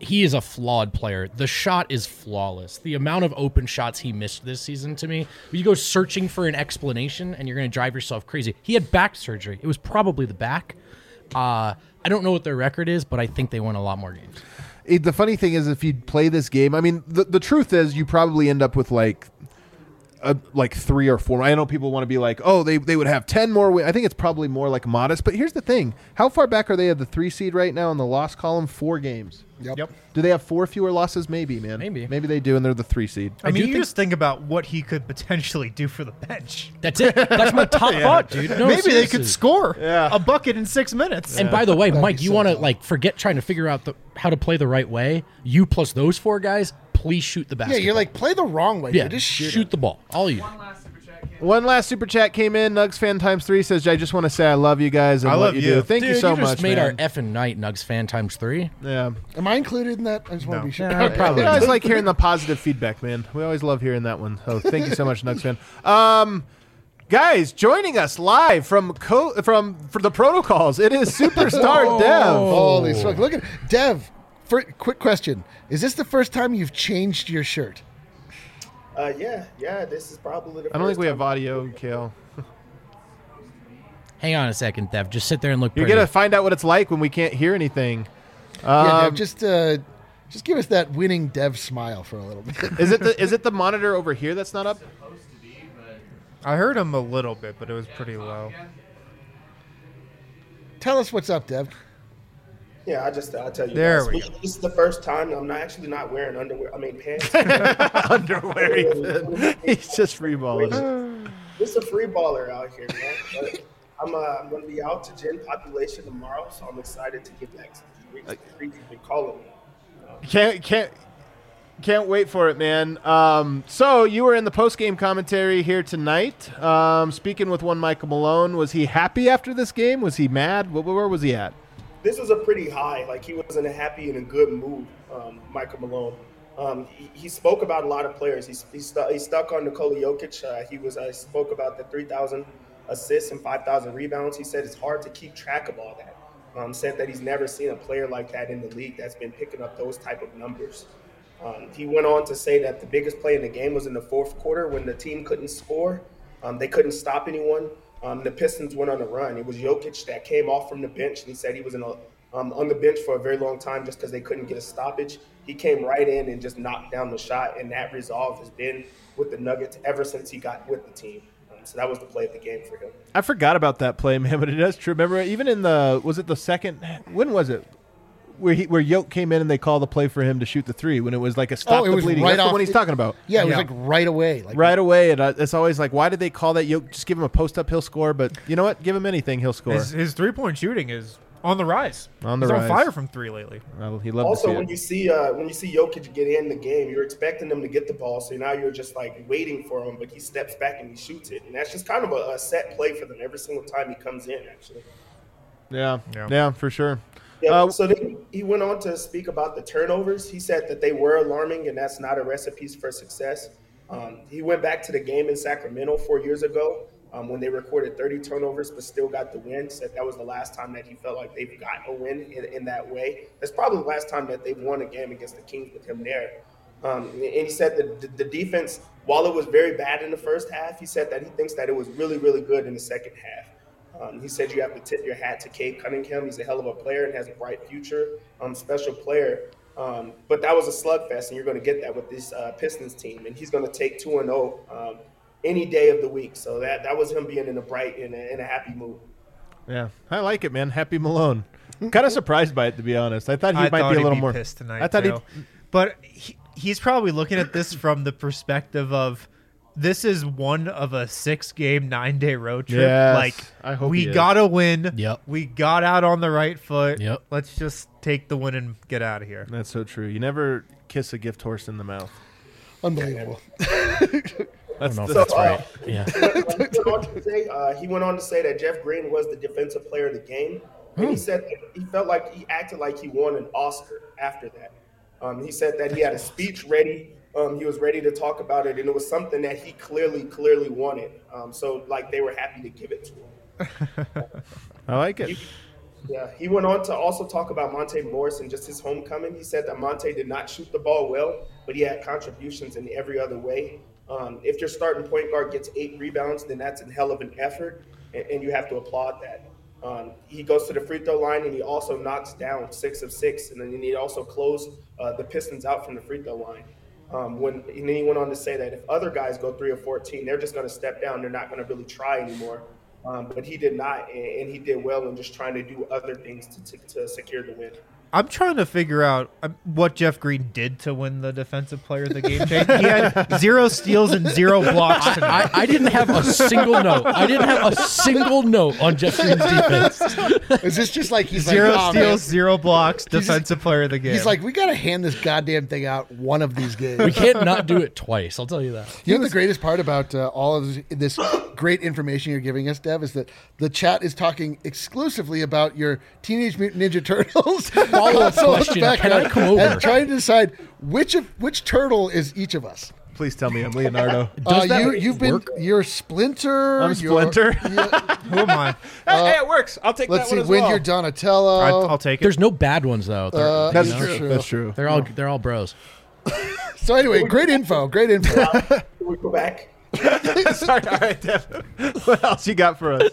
He is a flawed player. The shot is flawless. The amount of open shots he missed this season to me, you go searching for an explanation and you're going to drive yourself crazy. He had back surgery. It was probably the back. Uh, I don't know what their record is, but I think they won a lot more games. It- the funny thing is, if you play this game, I mean, the, the truth is, you probably end up with like, a, like three or four. I know people want to be like, oh, they, they would have ten more. Win. I think it's probably more like modest. But here's the thing: how far back are they at the three seed right now in the loss column? Four games. Yep. Yep. Do they have four fewer losses? Maybe, man. Maybe. Maybe they do, and they're the three seed. I, mean, do you think- just think about what he could potentially do for the bench. That's it. That's my top [LAUGHS] thought, dude. No, Maybe they seriously. could score Yeah. a bucket in six minutes. And by the way, Mike, be you so want to dumb. like forget trying to figure out the, how to play the right way. You plus those four guys, please shoot the basket. Yeah, basketball. you're like play the wrong way. yeah, dude. just shoot. shoot it. the ball. All you. One last super chat came in. Nugs fan times three says, "I just want to say I love you guys and I what love you, you. do. Thank Dude, you so just much, made man. our effing night, Nugs fan times three. yeah, Am I included in that? I just want to be sure. Yeah, probably. We always like hearing the positive feedback, man. We always love hearing that one. So thank you so much, Nugs fan. Um, guys, joining us live from co- from for the protocols. It is superstar [LAUGHS] Dev. Holy smoke! Look at Dev. For, quick question: Is this the first time you've changed your shirt? Uh, yeah, yeah. This is probably the. I don't think we have audio, Kale. [LAUGHS] Hang on a second, Dev. Just sit there and look You're pretty. gonna find out what it's like when we can't hear anything. yeah, Dev, Um, just uh, just give us that winning Dev smile for a little bit. [LAUGHS] is it the is it the monitor over here that's not up? I heard him a little bit, but it was pretty low. Tell us what's up, Dev. Yeah, I just I'll tell you. There guys, we This is the first time I'm not actually not wearing underwear. I mean pants. [LAUGHS] Underwear. Ethan. He's just freeballing. This is a free baller out here, man. But I'm uh, I'm gonna be out to gen population tomorrow, so I'm excited to get back to the streets. The streets have been calling me. Can't can't can't wait for it, man. Um, so you were in the post game commentary here tonight. Um, speaking with one Michael Malone, was he happy after this game? Was he mad? Where was he at? This was a pretty high. Like he was in a happy and a good mood. Um, Michael Malone. Um, he, he spoke about a lot of players. He's he, stu- he stuck on Nikola Jokic. Uh, he was uh, spoke about the 3,000 assists and 5,000 rebounds. He said it's hard to keep track of all that. Um, said that he's never seen a player like that in the league that's been picking up those type of numbers. Um, he went on to say that the biggest play in the game was in the fourth quarter when the team couldn't score. Um, they couldn't stop anyone. Um, the Pistons went on a run. It was Jokic that came off from the bench, and he said he was in a, um, on the bench for a very long time just because they couldn't get a stoppage. He came right in and just knocked down the shot, and that resolve has been with the Nuggets ever since he got with the team. Um, so that was the play of the game for him. I forgot about that play, man, but it is true. Remember, even in the was it the second? When was it? Where he where Yoke came in and they called the play for him to shoot the three when it was like a stop Oh, it the was bleeding. right That's the one he's the- talking about. Yeah, it was like right away. Like Right away, and uh, it's always like, why did they call that Yoke? Just give him a post up, he'll score. But you know what? Give him anything, he'll score. His, his three point shooting is on the rise. On the rise. He's rise. on fire from three lately. Well, he loved Also, when it. you see uh, when you see Jokic get in the game, you're expecting them to get the ball, so now you're just like waiting for him, but he steps back and he shoots it, and that's just kind of a, a set play for them every single time he comes in. Actually, yeah, Yeah. yeah, for sure. Yeah. Uh, so then he went on to speak about the turnovers. He said that they were alarming, and that's not a recipe for success. Um, he went back to the game in Sacramento four years ago um, when they recorded 30 turnovers, but still got the win. Said that was the last time that he felt like they've got a win in, in that way. That's probably the last time that they've won a game against the Kings with him there. Um, and he said that the, the defense, while it was very bad in the first half, he said that he thinks that it was really, really good in the second half. Um, he said you have to tip your hat to Cade Cunningham. He's a hell of a player and has a bright future. Um, special player. Um, but that was a slugfest, and you're going to get that with this uh, Pistons team. And he's going to take two and zero um, any day of the week. So that that was him being in a bright and a, in a happy mood. Yeah, I like it, man. Happy Malone. kind of surprised by it, to be honest. I thought he I might thought be a little be more pissed tonight. I thought he. but he, he's probably looking at this from the perspective of this is one of a six game, nine day road trip. Yes, like I hope we gotta win. Yep. We got out on the right foot. Yep. Let's just take the win and get out of here. That's so true. You never kiss a gift horse in the mouth. unbelievable. [LAUGHS] I don't know if So, that's uh, right. Yeah. [LAUGHS] he went on to say, uh, he went on to say that Jeff Green was the defensive player of the game. And he said that he felt like he acted like he won an Oscar after that. Um, he said that he had a speech ready. Um, he was ready to talk about it, and it was something that he clearly, clearly wanted. Um, so, like, they were happy to give it to him. [LAUGHS] I like it. Yeah, he went on to also talk about Monte Morris and just his homecoming. He said that Monte did not shoot the ball well, but he had contributions in every other way. Um, if your starting point guard gets eight rebounds, then that's a hell of an effort, and, and you have to applaud that. Um, he goes to the free throw line and he also knocks down six of six, and then he also closed uh, the Pistons out from the free throw line. Um, when and then he went on to say that if other guys go three or fourteen, they're just going to step down. They're not going to really try anymore. Um, but he did not, and, he did well in just trying to do other things to, to, to secure the win. I'm trying to figure out um, what Jeff Green did to win the defensive player of the game. Jake. He had [LAUGHS] zero steals and zero blocks tonight. I, I didn't have a single note. I didn't have a single note on Jeff Green's defense. Is this just like he's Zero like, "Oh, man." steals, zero blocks, just- defensive player of the game. He's like, we got to hand this goddamn thing out one of these games. We can't not do it twice. I'll tell you that. You know what the greatest part about uh, all of this, this great information you're giving us, Dev, is that the chat is talking exclusively about your Teenage Mutant Ninja Turtles Follow-up console in the question, can I background come over? and trying to decide which of which turtle is each of us. Please tell me I'm Leonardo. [LAUGHS] Uh, that you you've been work? you're Splinter. I'm Splinter. [LAUGHS] [LAUGHS] Who am I? hey, it works. I'll take let's that see one as when well. you're Donatello. I, I'll take it. There's no bad ones though. Uh, That's you know, true. That's true. they're all they're all bros. so anyway, great info. Great info. Can we go back? Sorry. All right, Dev. What else you got for us?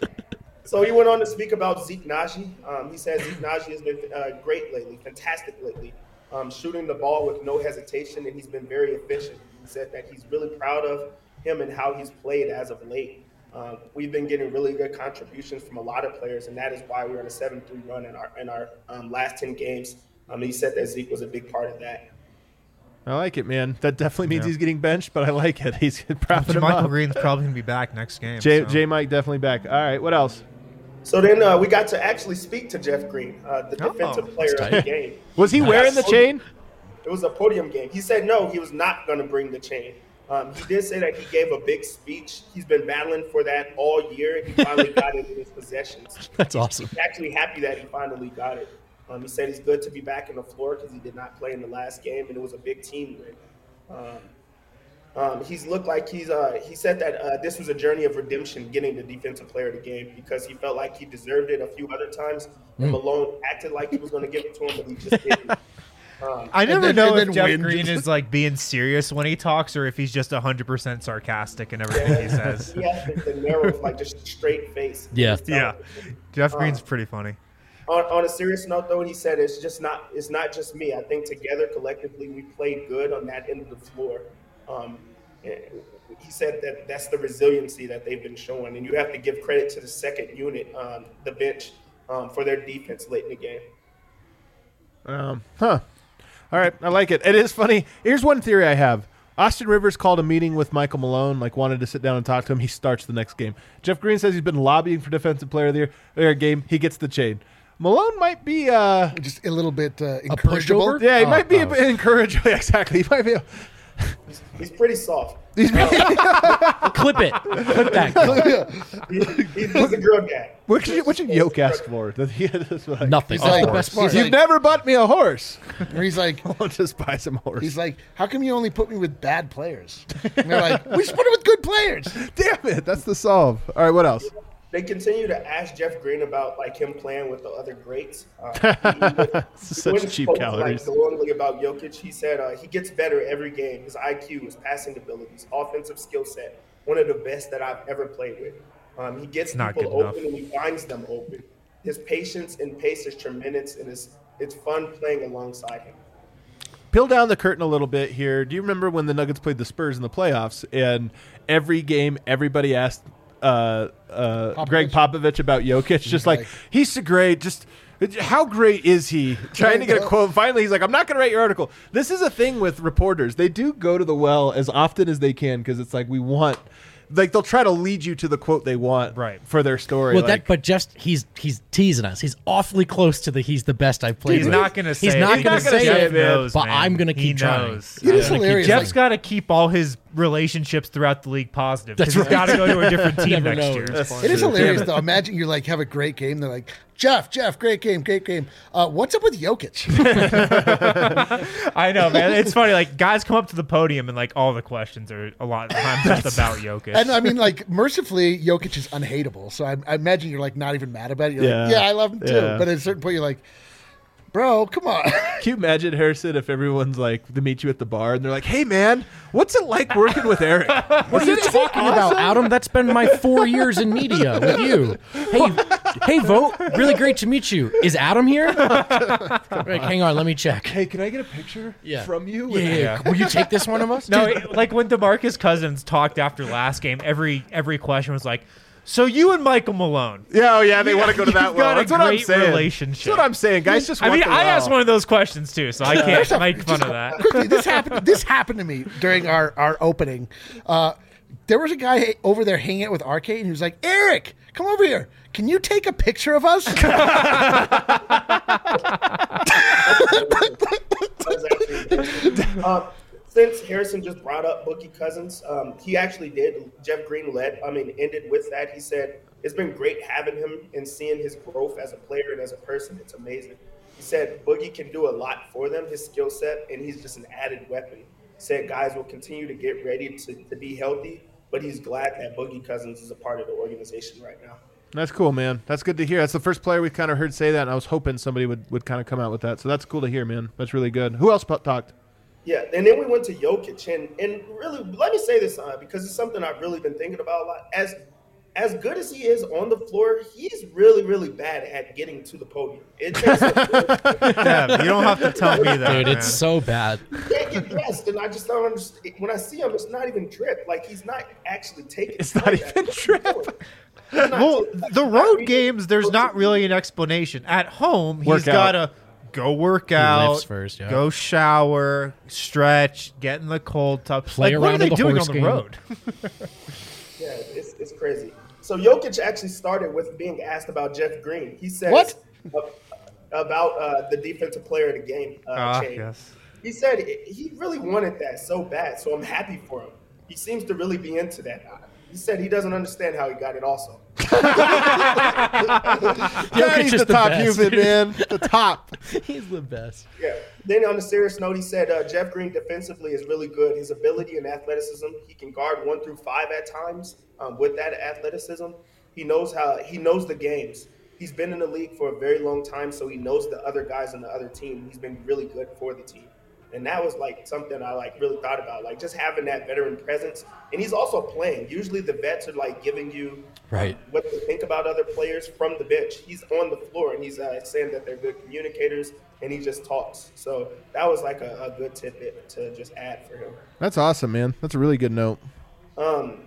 So he went on to speak about Zeke Nnaji. Um, he says Zeke Nnaji has been uh, great lately, fantastic lately, um, shooting the ball with no hesitation, and he's been very efficient. He said that he's really proud of him and how he's played as of late. Um, we've been getting really good contributions from a lot of players, and that is why we're in a 7 3 run in our, in our um, last 10 games. Um, he said that Zeke was a big part of that. I like it, man. That definitely means Yeah. he's getting benched, but I like it. [LAUGHS] He's propping him Michael up. Green's probably gonna be back next game. J, so. J Mike definitely back. All right, what else? So then uh, we got to actually speak to Jeff Green, uh, the Oh, defensive player of the game. Was he wearing the chain? It was a podium game. He said no, he was not going to bring the chain. Um, he did say that he gave a big speech. He's been battling for that all year. He finally got it in his possessions. [LAUGHS] That's awesome. He's actually happy that he finally got it. Um, he said he's good to be back in the floor because he did not play in the last game, and it was a big team win. Um, um, he's looked like he's. Uh, he said that uh, this was a journey of redemption, getting the defensive player of the game because he felt like he deserved it a few other times. And Malone acted like he was going to give it to him, but he just didn't. [LAUGHS] Um, I never then- know if Jeff win. Green is like being serious when he talks or if he's just 100% sarcastic in everything he says. [LAUGHS] he has the, the narrow, like just straight face. Yeah. Yeah. Jeff Green's pretty funny. On, on a serious note, though, he said it's just not it's not just me. I think together, collectively, we played good on that end of the floor. Um, he said that that's the resiliency that they've been showing, and you have to give credit to the second unit, um, the bench, um, for their defense late in the game. Um, huh. All right, I like it. It is funny. Here's one theory I have. Austin Rivers called a meeting with Michael Malone, like wanted to sit down and talk to him. He starts the next game. Jeff Green says he's been lobbying for defensive player of the year. Their game, he gets the chain. Malone might be, uh, Just a little bit uh, incorrigible. pushover? yeah, he Oh, might be oh. a [LAUGHS] encouraging. [LAUGHS] Exactly, he might be. A, He's pretty soft. he's Clip it. Clip that. [LAUGHS] He, he- he's a girl guy. what should, what should Yoke ask for? That [LAUGHS] he- that's what I- Nothing. He's That's like- the best he's. You've like- never bought me a horse. Or he's like, [LAUGHS] I'll just buy some horse. he's like, how come you only put me with bad players? And they're like, we just put it with good players. Damn it, that's the solve. All right, what else? They continue to ask Jeff Green about like him playing with the other greats. Uh, [LAUGHS] Such cheap spoke, calories. Like glowingly about Jokic, he said uh, he gets better every game. His IQ, his passing abilities, offensive skill set, one of the best that I've ever played with. Um, he gets not people good enough. open and he finds them open. His patience and pace is tremendous, and it's it's fun playing alongside him. peel down the curtain a little bit here. Do you remember when the Nuggets played the Spurs in the playoffs and every game everybody asked uh, uh, Gregg Popovich about Jokic? Just like, like- he's so great. Just how great is he? [LAUGHS] Trying to get a quote. Finally, he's like, I'm not going to write your article. This is a thing with reporters. They do go to the well as often as they can because it's like we want. Like they'll try to lead you to the quote they want Right. for their story. Well, like, that, but just he's he's teasing us. He's awfully close to the he's the best I've played. He's with. not going to say He's it. not He's going not to gonna say say it, it, man. knows, but man. I'm going to He keep trying. It is I'm gonna keep hilarious. trying. Jeff's got to keep all his relationships throughout the league positive. That's That's he's right. got to go to a different [LAUGHS] team next know. year. That's It is hilarious though. Imagine you like have a great game. They're like, Jeff, Jeff, great game, great game. Uh, what's up with Jokic? [LAUGHS] I know, man. It's funny. Like guys come up to the podium and like all the questions are a lot of times just about Jokic. and I mean, like, mercifully, Jokic is unhateable. So I, I imagine you're like not even mad about it. You're Yeah. like, yeah, I love him too. Yeah. But at a certain point, you're like, bro, come on. [LAUGHS] Can you imagine, Harrison, if everyone's like, to meet you at the bar and they're like, hey, man, what's it like working with Eric? [LAUGHS] What are you talking about, Adam? That's been my four years in media with you. Hey, hey, Vogt. Really great to meet you. Is Adam here? [LAUGHS] Right, hang on, let me check. Hey, can I get a picture Yeah. from you? Yeah, yeah, yeah. Will you take this one of us? no, it- like when DeMarcus Cousins talked after last game, every every question was like, "So you and Michael Malone." Yeah, oh, yeah, they You- want to go to [LAUGHS] that you've well. got a That's what I'm great saying. relationship. That's what I'm saying. Guys just I mean, the I well. asked one of those questions too, so I [LAUGHS] can't make fun of [LAUGHS] that. Quickly, this happened. This happened to me during our our opening. Uh, there was a guy over there hanging out with Arcade, and he was like, "Eric, come over here. Can you take a picture of us?" Uh, since Harrison just brought up Boogie Cousins, um, he actually did. Jeff Green led. I mean, ended with that. He said it's been great having him and seeing his growth as a player and as a person. It's amazing. He said Boogie can do a lot for them, his skill set, and he's just an added weapon. Said guys will continue to get ready to, to be healthy, but he's glad that Boogie Cousins is a part of the organization right now. That's cool, man. That's good to hear. That's the first player we've kind of heard say that, and I was hoping somebody would, would kind of come out with that. So that's cool to hear, man. That's really good. Who else talked? Yeah, and then we went to Jokic, and and really, let me say this uh, because it's something I've really been thinking about a lot. As as good as he is on the floor, he's really, really bad at getting to the podium. It takes [LAUGHS] Dev, you don't have to tell me that, Dude, man. it's so bad. he can't get dressed, and I just don't understand. When I see him, it's not even drip. Like he's not actually taking. It's not even that. drip. Not well, taking- the road games, there's not really an explanation. At home, he's got to go work out, first, yeah. go shower, stretch, get in the cold tub. Play like, what are around they the doing horse on the game. road? [LAUGHS] Yeah, it's, it's crazy. So Jokic actually started with being asked about Jeff Green. He said What? about uh, the defensive player of the game uh, Ah, change. yes. He said he really wanted that so bad, so I'm happy for him. He seems to really be into that. He said he doesn't understand how he got it also. Yeah, he's is the the top best, human, dude. man. The top. [LAUGHS] He's the best. Yeah. Then on a serious note, he said uh, Jeff Green defensively is really good. His ability and athleticism, he can guard one through five at times. Um, with that athleticism, he knows how he knows the games. He's been in the league for a very long time, so he knows the other guys on the other team. He's been really good for the team, and that was like something I like really thought about, like just having that veteran presence. And he's also playing. Usually, the vets are like giving you Right. what they think about other players from the bench. He's on the floor and he's uh, saying that they're good communicators and he just talks. So that was like a, a good tidbit to just add for him. That's awesome, man. That's a really good note. Um,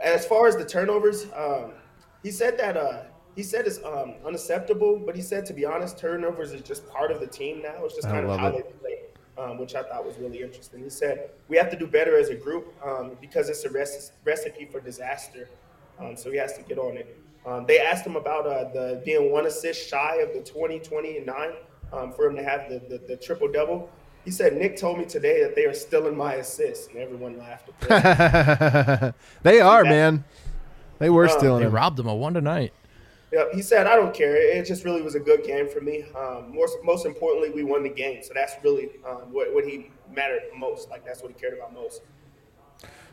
as far as the turnovers, um, he said that uh, he said it's um, unacceptable, but he said to be honest, turnovers is just part of the team now. It's just kind of love how it. they play, um, which I thought was really interesting. He said we have to do better as a group um, because it's a rec- recipe for disaster. Um, so he has to get on it. Um, they asked him about uh, the being one assist shy of the 20, 20, and nine um, for him to have the, the, the triple double. He said, Nick told me today that they are still in my assists, and everyone laughed. [LAUGHS] They are, Yeah. man. They were Uh, stealing They him. robbed him of one tonight. Yep, he said, I don't care. It just really was a good game for me. Um, most, most importantly, we won the game. So that's really um, what, what he mattered most. Like, that's what he cared about most.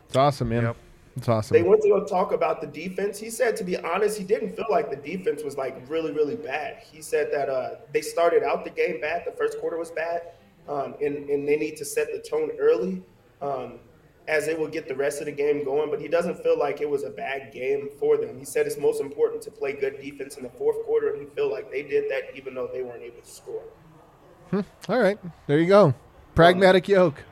It's awesome, man. Yep. It's awesome. They went to go talk about the defense. He said, to be honest, he didn't feel like the defense was like really, really bad. He said that uh, they started out the game bad. The first quarter was bad, um, and and they need to set the tone early, um, as they will get the rest of the game going. But he doesn't feel like it was a bad game for them. He said it's most important to play good defense in the fourth quarter, and he feel like they did that even though they weren't able to score. All right. There you go. Pragmatic yoke.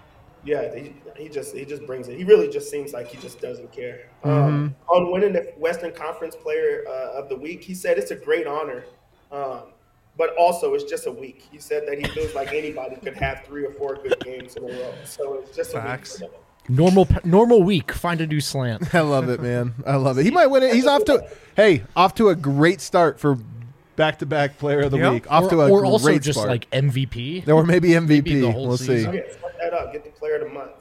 Yeah, he, he just he just brings it. He really just seems like he just doesn't care. Um, on winning the Western Conference Player uh, of the Week, he said it's a great honor, um, but also it's just a week. He said that he feels like anybody could have three or four good games in a row. So it's just Facts. a week. For them. Normal normal week. Find a new slant. [LAUGHS] I love it, man. I love it. He might win it. He's off to hey, off to a great start for back to back player of the Yep. week. Off or to a great stuff. or great also just start. like MVP. or maybe MVP. the whole we'll see. season. Yeah, set that up. Get the Player of the Month.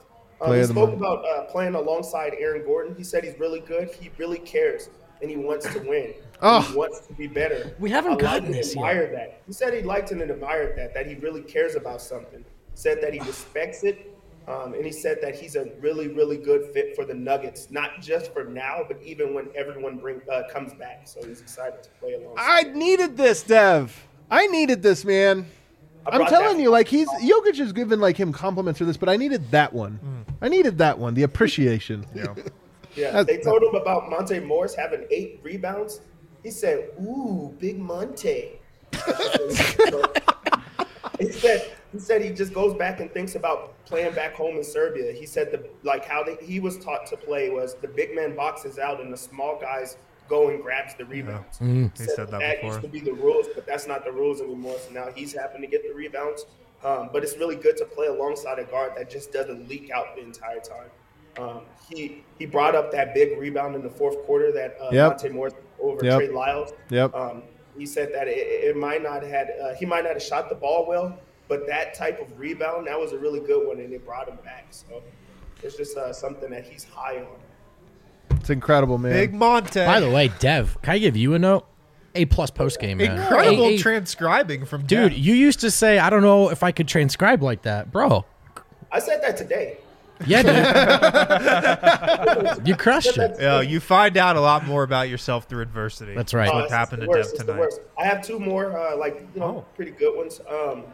Um, Player he of the spoke month. about uh, playing alongside Aaron Gordon. He said he's really good. He really cares, and he wants to win. Oh. He wants to be better. We haven't I gotten and this yet. admired that. He said he liked and admired that. That he really cares about something. Said that he respects it. Um, and he said that he's a really, really good fit for the Nuggets, not just for now, but even when everyone bring uh, comes back. So he's excited to play along. I needed this, Dev. I needed this, man. I I'm telling you, like he's Jokic has given like him compliments for this, but I needed that one. I needed that one, the appreciation. [LAUGHS] Yeah. Yeah, they told him about Monte Morris having eight rebounds. He said, "Ooh, big Monte." [LAUGHS] [LAUGHS] he said he said he just goes back and thinks about playing back home in Serbia. He said the like how they, he was taught to play was the big man boxes out and the small guys go and grabs the rebounds. He said that That before. used to be the rules, but that's not the rules anymore. So now he's having to get the rebounds. Um, but it's really good to play alongside a guard that just doesn't leak out the entire time. Um, he he brought up that big rebound in the fourth quarter that uh, Yep. Monte Morris over Yep. Trey Lyles. Yep. Um, he said that it, it might not had uh, he might not have shot the ball well, but that type of rebound that was a really good one, and it brought him back. So it's just uh, something that he's high on. It's incredible, man. Big Monte. By the way, Dev, can I give you a note? A plus post game, man. incredible A- a- transcribing from dude. Dev. You used to say, I don't know if I could transcribe like that, bro. I said that today. Yeah, dude. you crushed it. Yeah, you find out a lot more about yourself through adversity. That's right. Oh, what happened to. Dev tonight. I have two more, uh, like you know, Oh. pretty good ones. Um,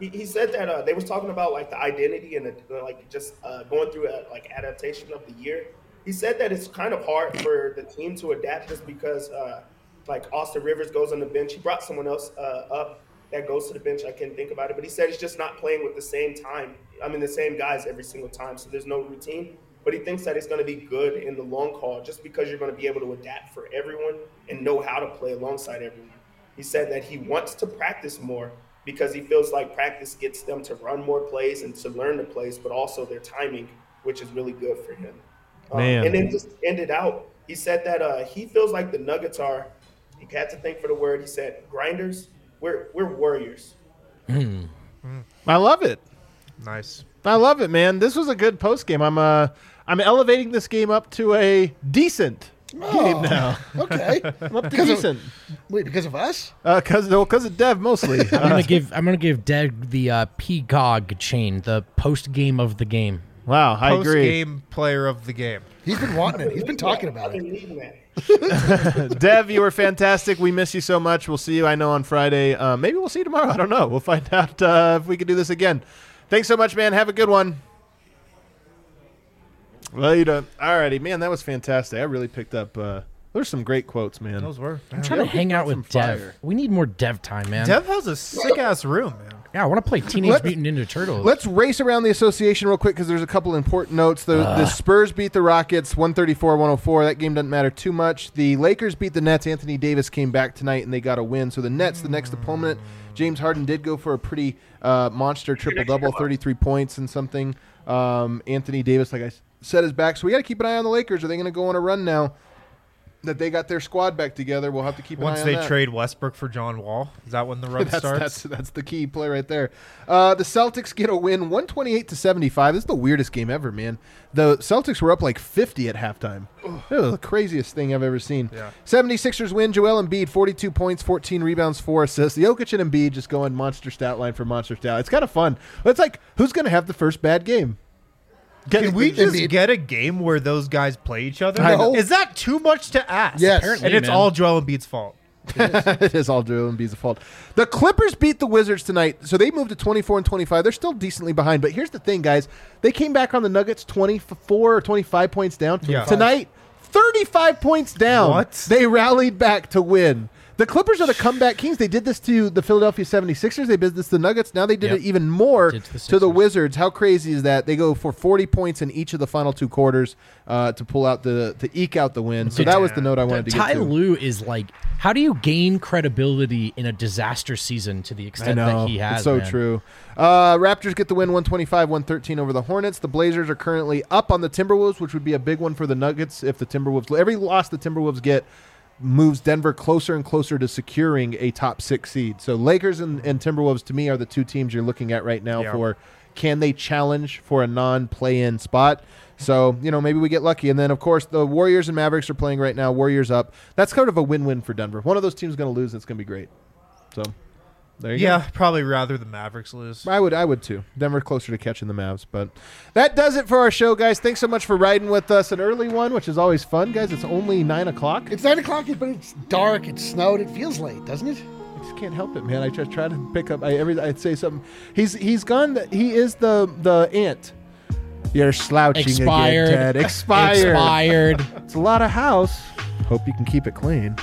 he, he said that uh, they was talking about like the identity and the, like just uh, going through a, like adaptation of the year. He he said that it's kind of hard for the team to adapt just because, uh, like Austin Rivers goes on the bench. He brought someone else uh, up that goes to the bench. I can't think about it, but he said he's just not playing with the same time. I mean, the same guys every single time, so there's no routine. But he thinks that it's going to be good in the long haul, just because you're going to be able to adapt for everyone and know how to play alongside everyone. He said that he wants to practice more because he feels like practice gets them to run more plays and to learn the plays, but also their timing, which is really good for him. Um, Man. and then just ended out. He said that uh, he feels like the Nuggets are. He had to think for the word. He said, "Grinders, we're we're warriors." I love it. Nice. I love it, man. This was a good post game. I'm uh I'm elevating this game up to a decent game now. Okay. [LAUGHS] I'm up to Because of- decent. Wait, because of us? Uh, cause no, cause of Dev mostly. [LAUGHS] I'm Uh, gonna give I'm gonna give Dev the uh, PGOG chain, the post game of the game. wow, I Post agree. game player of the game. He's been wanting it. He's been talking about it. been needing that. Dev, you were fantastic. We miss you so much. We'll see you, I know, on Friday. Uh, maybe we'll see you tomorrow. I don't know. We'll find [LAUGHS] out uh, if we can do this again. Thanks so much, man. Have a good one. Later. Alrighty, man. That was fantastic. I really picked up. Uh, there's some great quotes, man. Those were. I'm trying to hang out with Dev. fire. We need more Dev time, man. Dev has a sick ass room, man. yeah, I want to play Teenage Let- Mutant Ninja Turtles. Let's race around the association real quick because there's a couple important notes. The, the Spurs beat the Rockets 134 104. That game doesn't matter too much. The Lakers beat the Nets. Anthony Davis came back tonight and they got a win. So the Nets, the next opponent, James Harden did go for a pretty uh, monster triple double 33 points and something. Um, Anthony Davis, like I s- said, is back. So we got to keep an eye on the Lakers. Are they going to go on a run now? That they got their squad back together, we'll have to keep an Once eye on they that. trade Westbrook for John Wall, is that when the [LAUGHS] run that's, starts? that's that's the key play right there. Uh, the Celtics get a win, 128 to 75. This is the weirdest game ever, man. The Celtics were up like 50 at halftime. It was the craziest thing I've ever seen. Yeah. 76ers win. Joel Embiid, 42 points, 14 rebounds, 4 assists. The Jokic and Embiid just going monster stat line for monster stat. It's kind of fun. It's like, who's going to have the first bad game? Can we just Embiid. get a game where those guys play each other? I know. Is that too much to ask? Yes. Apparently, And it's man. all Joel Embiid's fault. [LAUGHS] it is all Joel Embiid's fault. The Clippers beat the Wizards tonight, so they moved to 24 and 25. They're still decently behind, but here's the thing, guys. They came back on the Nuggets 24 or 25 points down. Yeah. Tonight, 35 points down. What? They rallied back to win. The Clippers are the comeback kings. They did this to the Philadelphia 76ers. They did this to the Nuggets. Now they did Yep. it even more Did to the to the Sixers. Wizards. How crazy is that? They go for 40 points in each of the final two quarters uh, to pull out the to eke out the win. So that was the note I wanted to get Ty to. Lue is like, how do you gain credibility in a disaster season to the I extent know. that he has? it's so man? true. Uh, Raptors get the win 125 113 over the Hornets. The Blazers are currently up on the Timberwolves, which would be a big one for the Nuggets if the Timberwolves. Every loss the Timberwolves get moves Denver closer and closer to securing a top six seed. So Lakers and, and Timberwolves to me are the two teams you're looking at right now Yeah. for can they challenge for a non play in spot. So, you know, maybe we get lucky. And then, of course, the Warriors and Mavericks are playing right now. Warriors up. That's kind of a win win for Denver. One of those teams is going to lose. It's going to be great. So, there you go. Yeah, probably rather the Mavericks lose. I would, I would too. Denver closer to catching the Mavs, but that does it for our show, guys. Thanks so much for riding with us. An early one, which is always fun, guys. It's only nine o'clock. It's 9 o'clock, but it's dark. It snowed. It feels late, doesn't it? I just can't help it, man. I just try to pick up. I every I'd say something. He's he's gone. The, he is the the ant. You're slouching Expired. again, Ted. [LAUGHS] Expired. Expired. It's a lot of house. Hope you can keep it clean.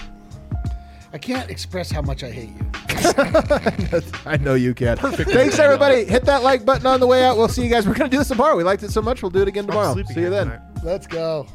I can't express how much I hate you. [LAUGHS] I know you can. Perfect. Thanks, [LAUGHS] everybody. Hit that like button on the way out. We'll see you guys. We're gonna do this tomorrow. We liked it so much. We'll do it again tomorrow. See you then. tonight. Let's go.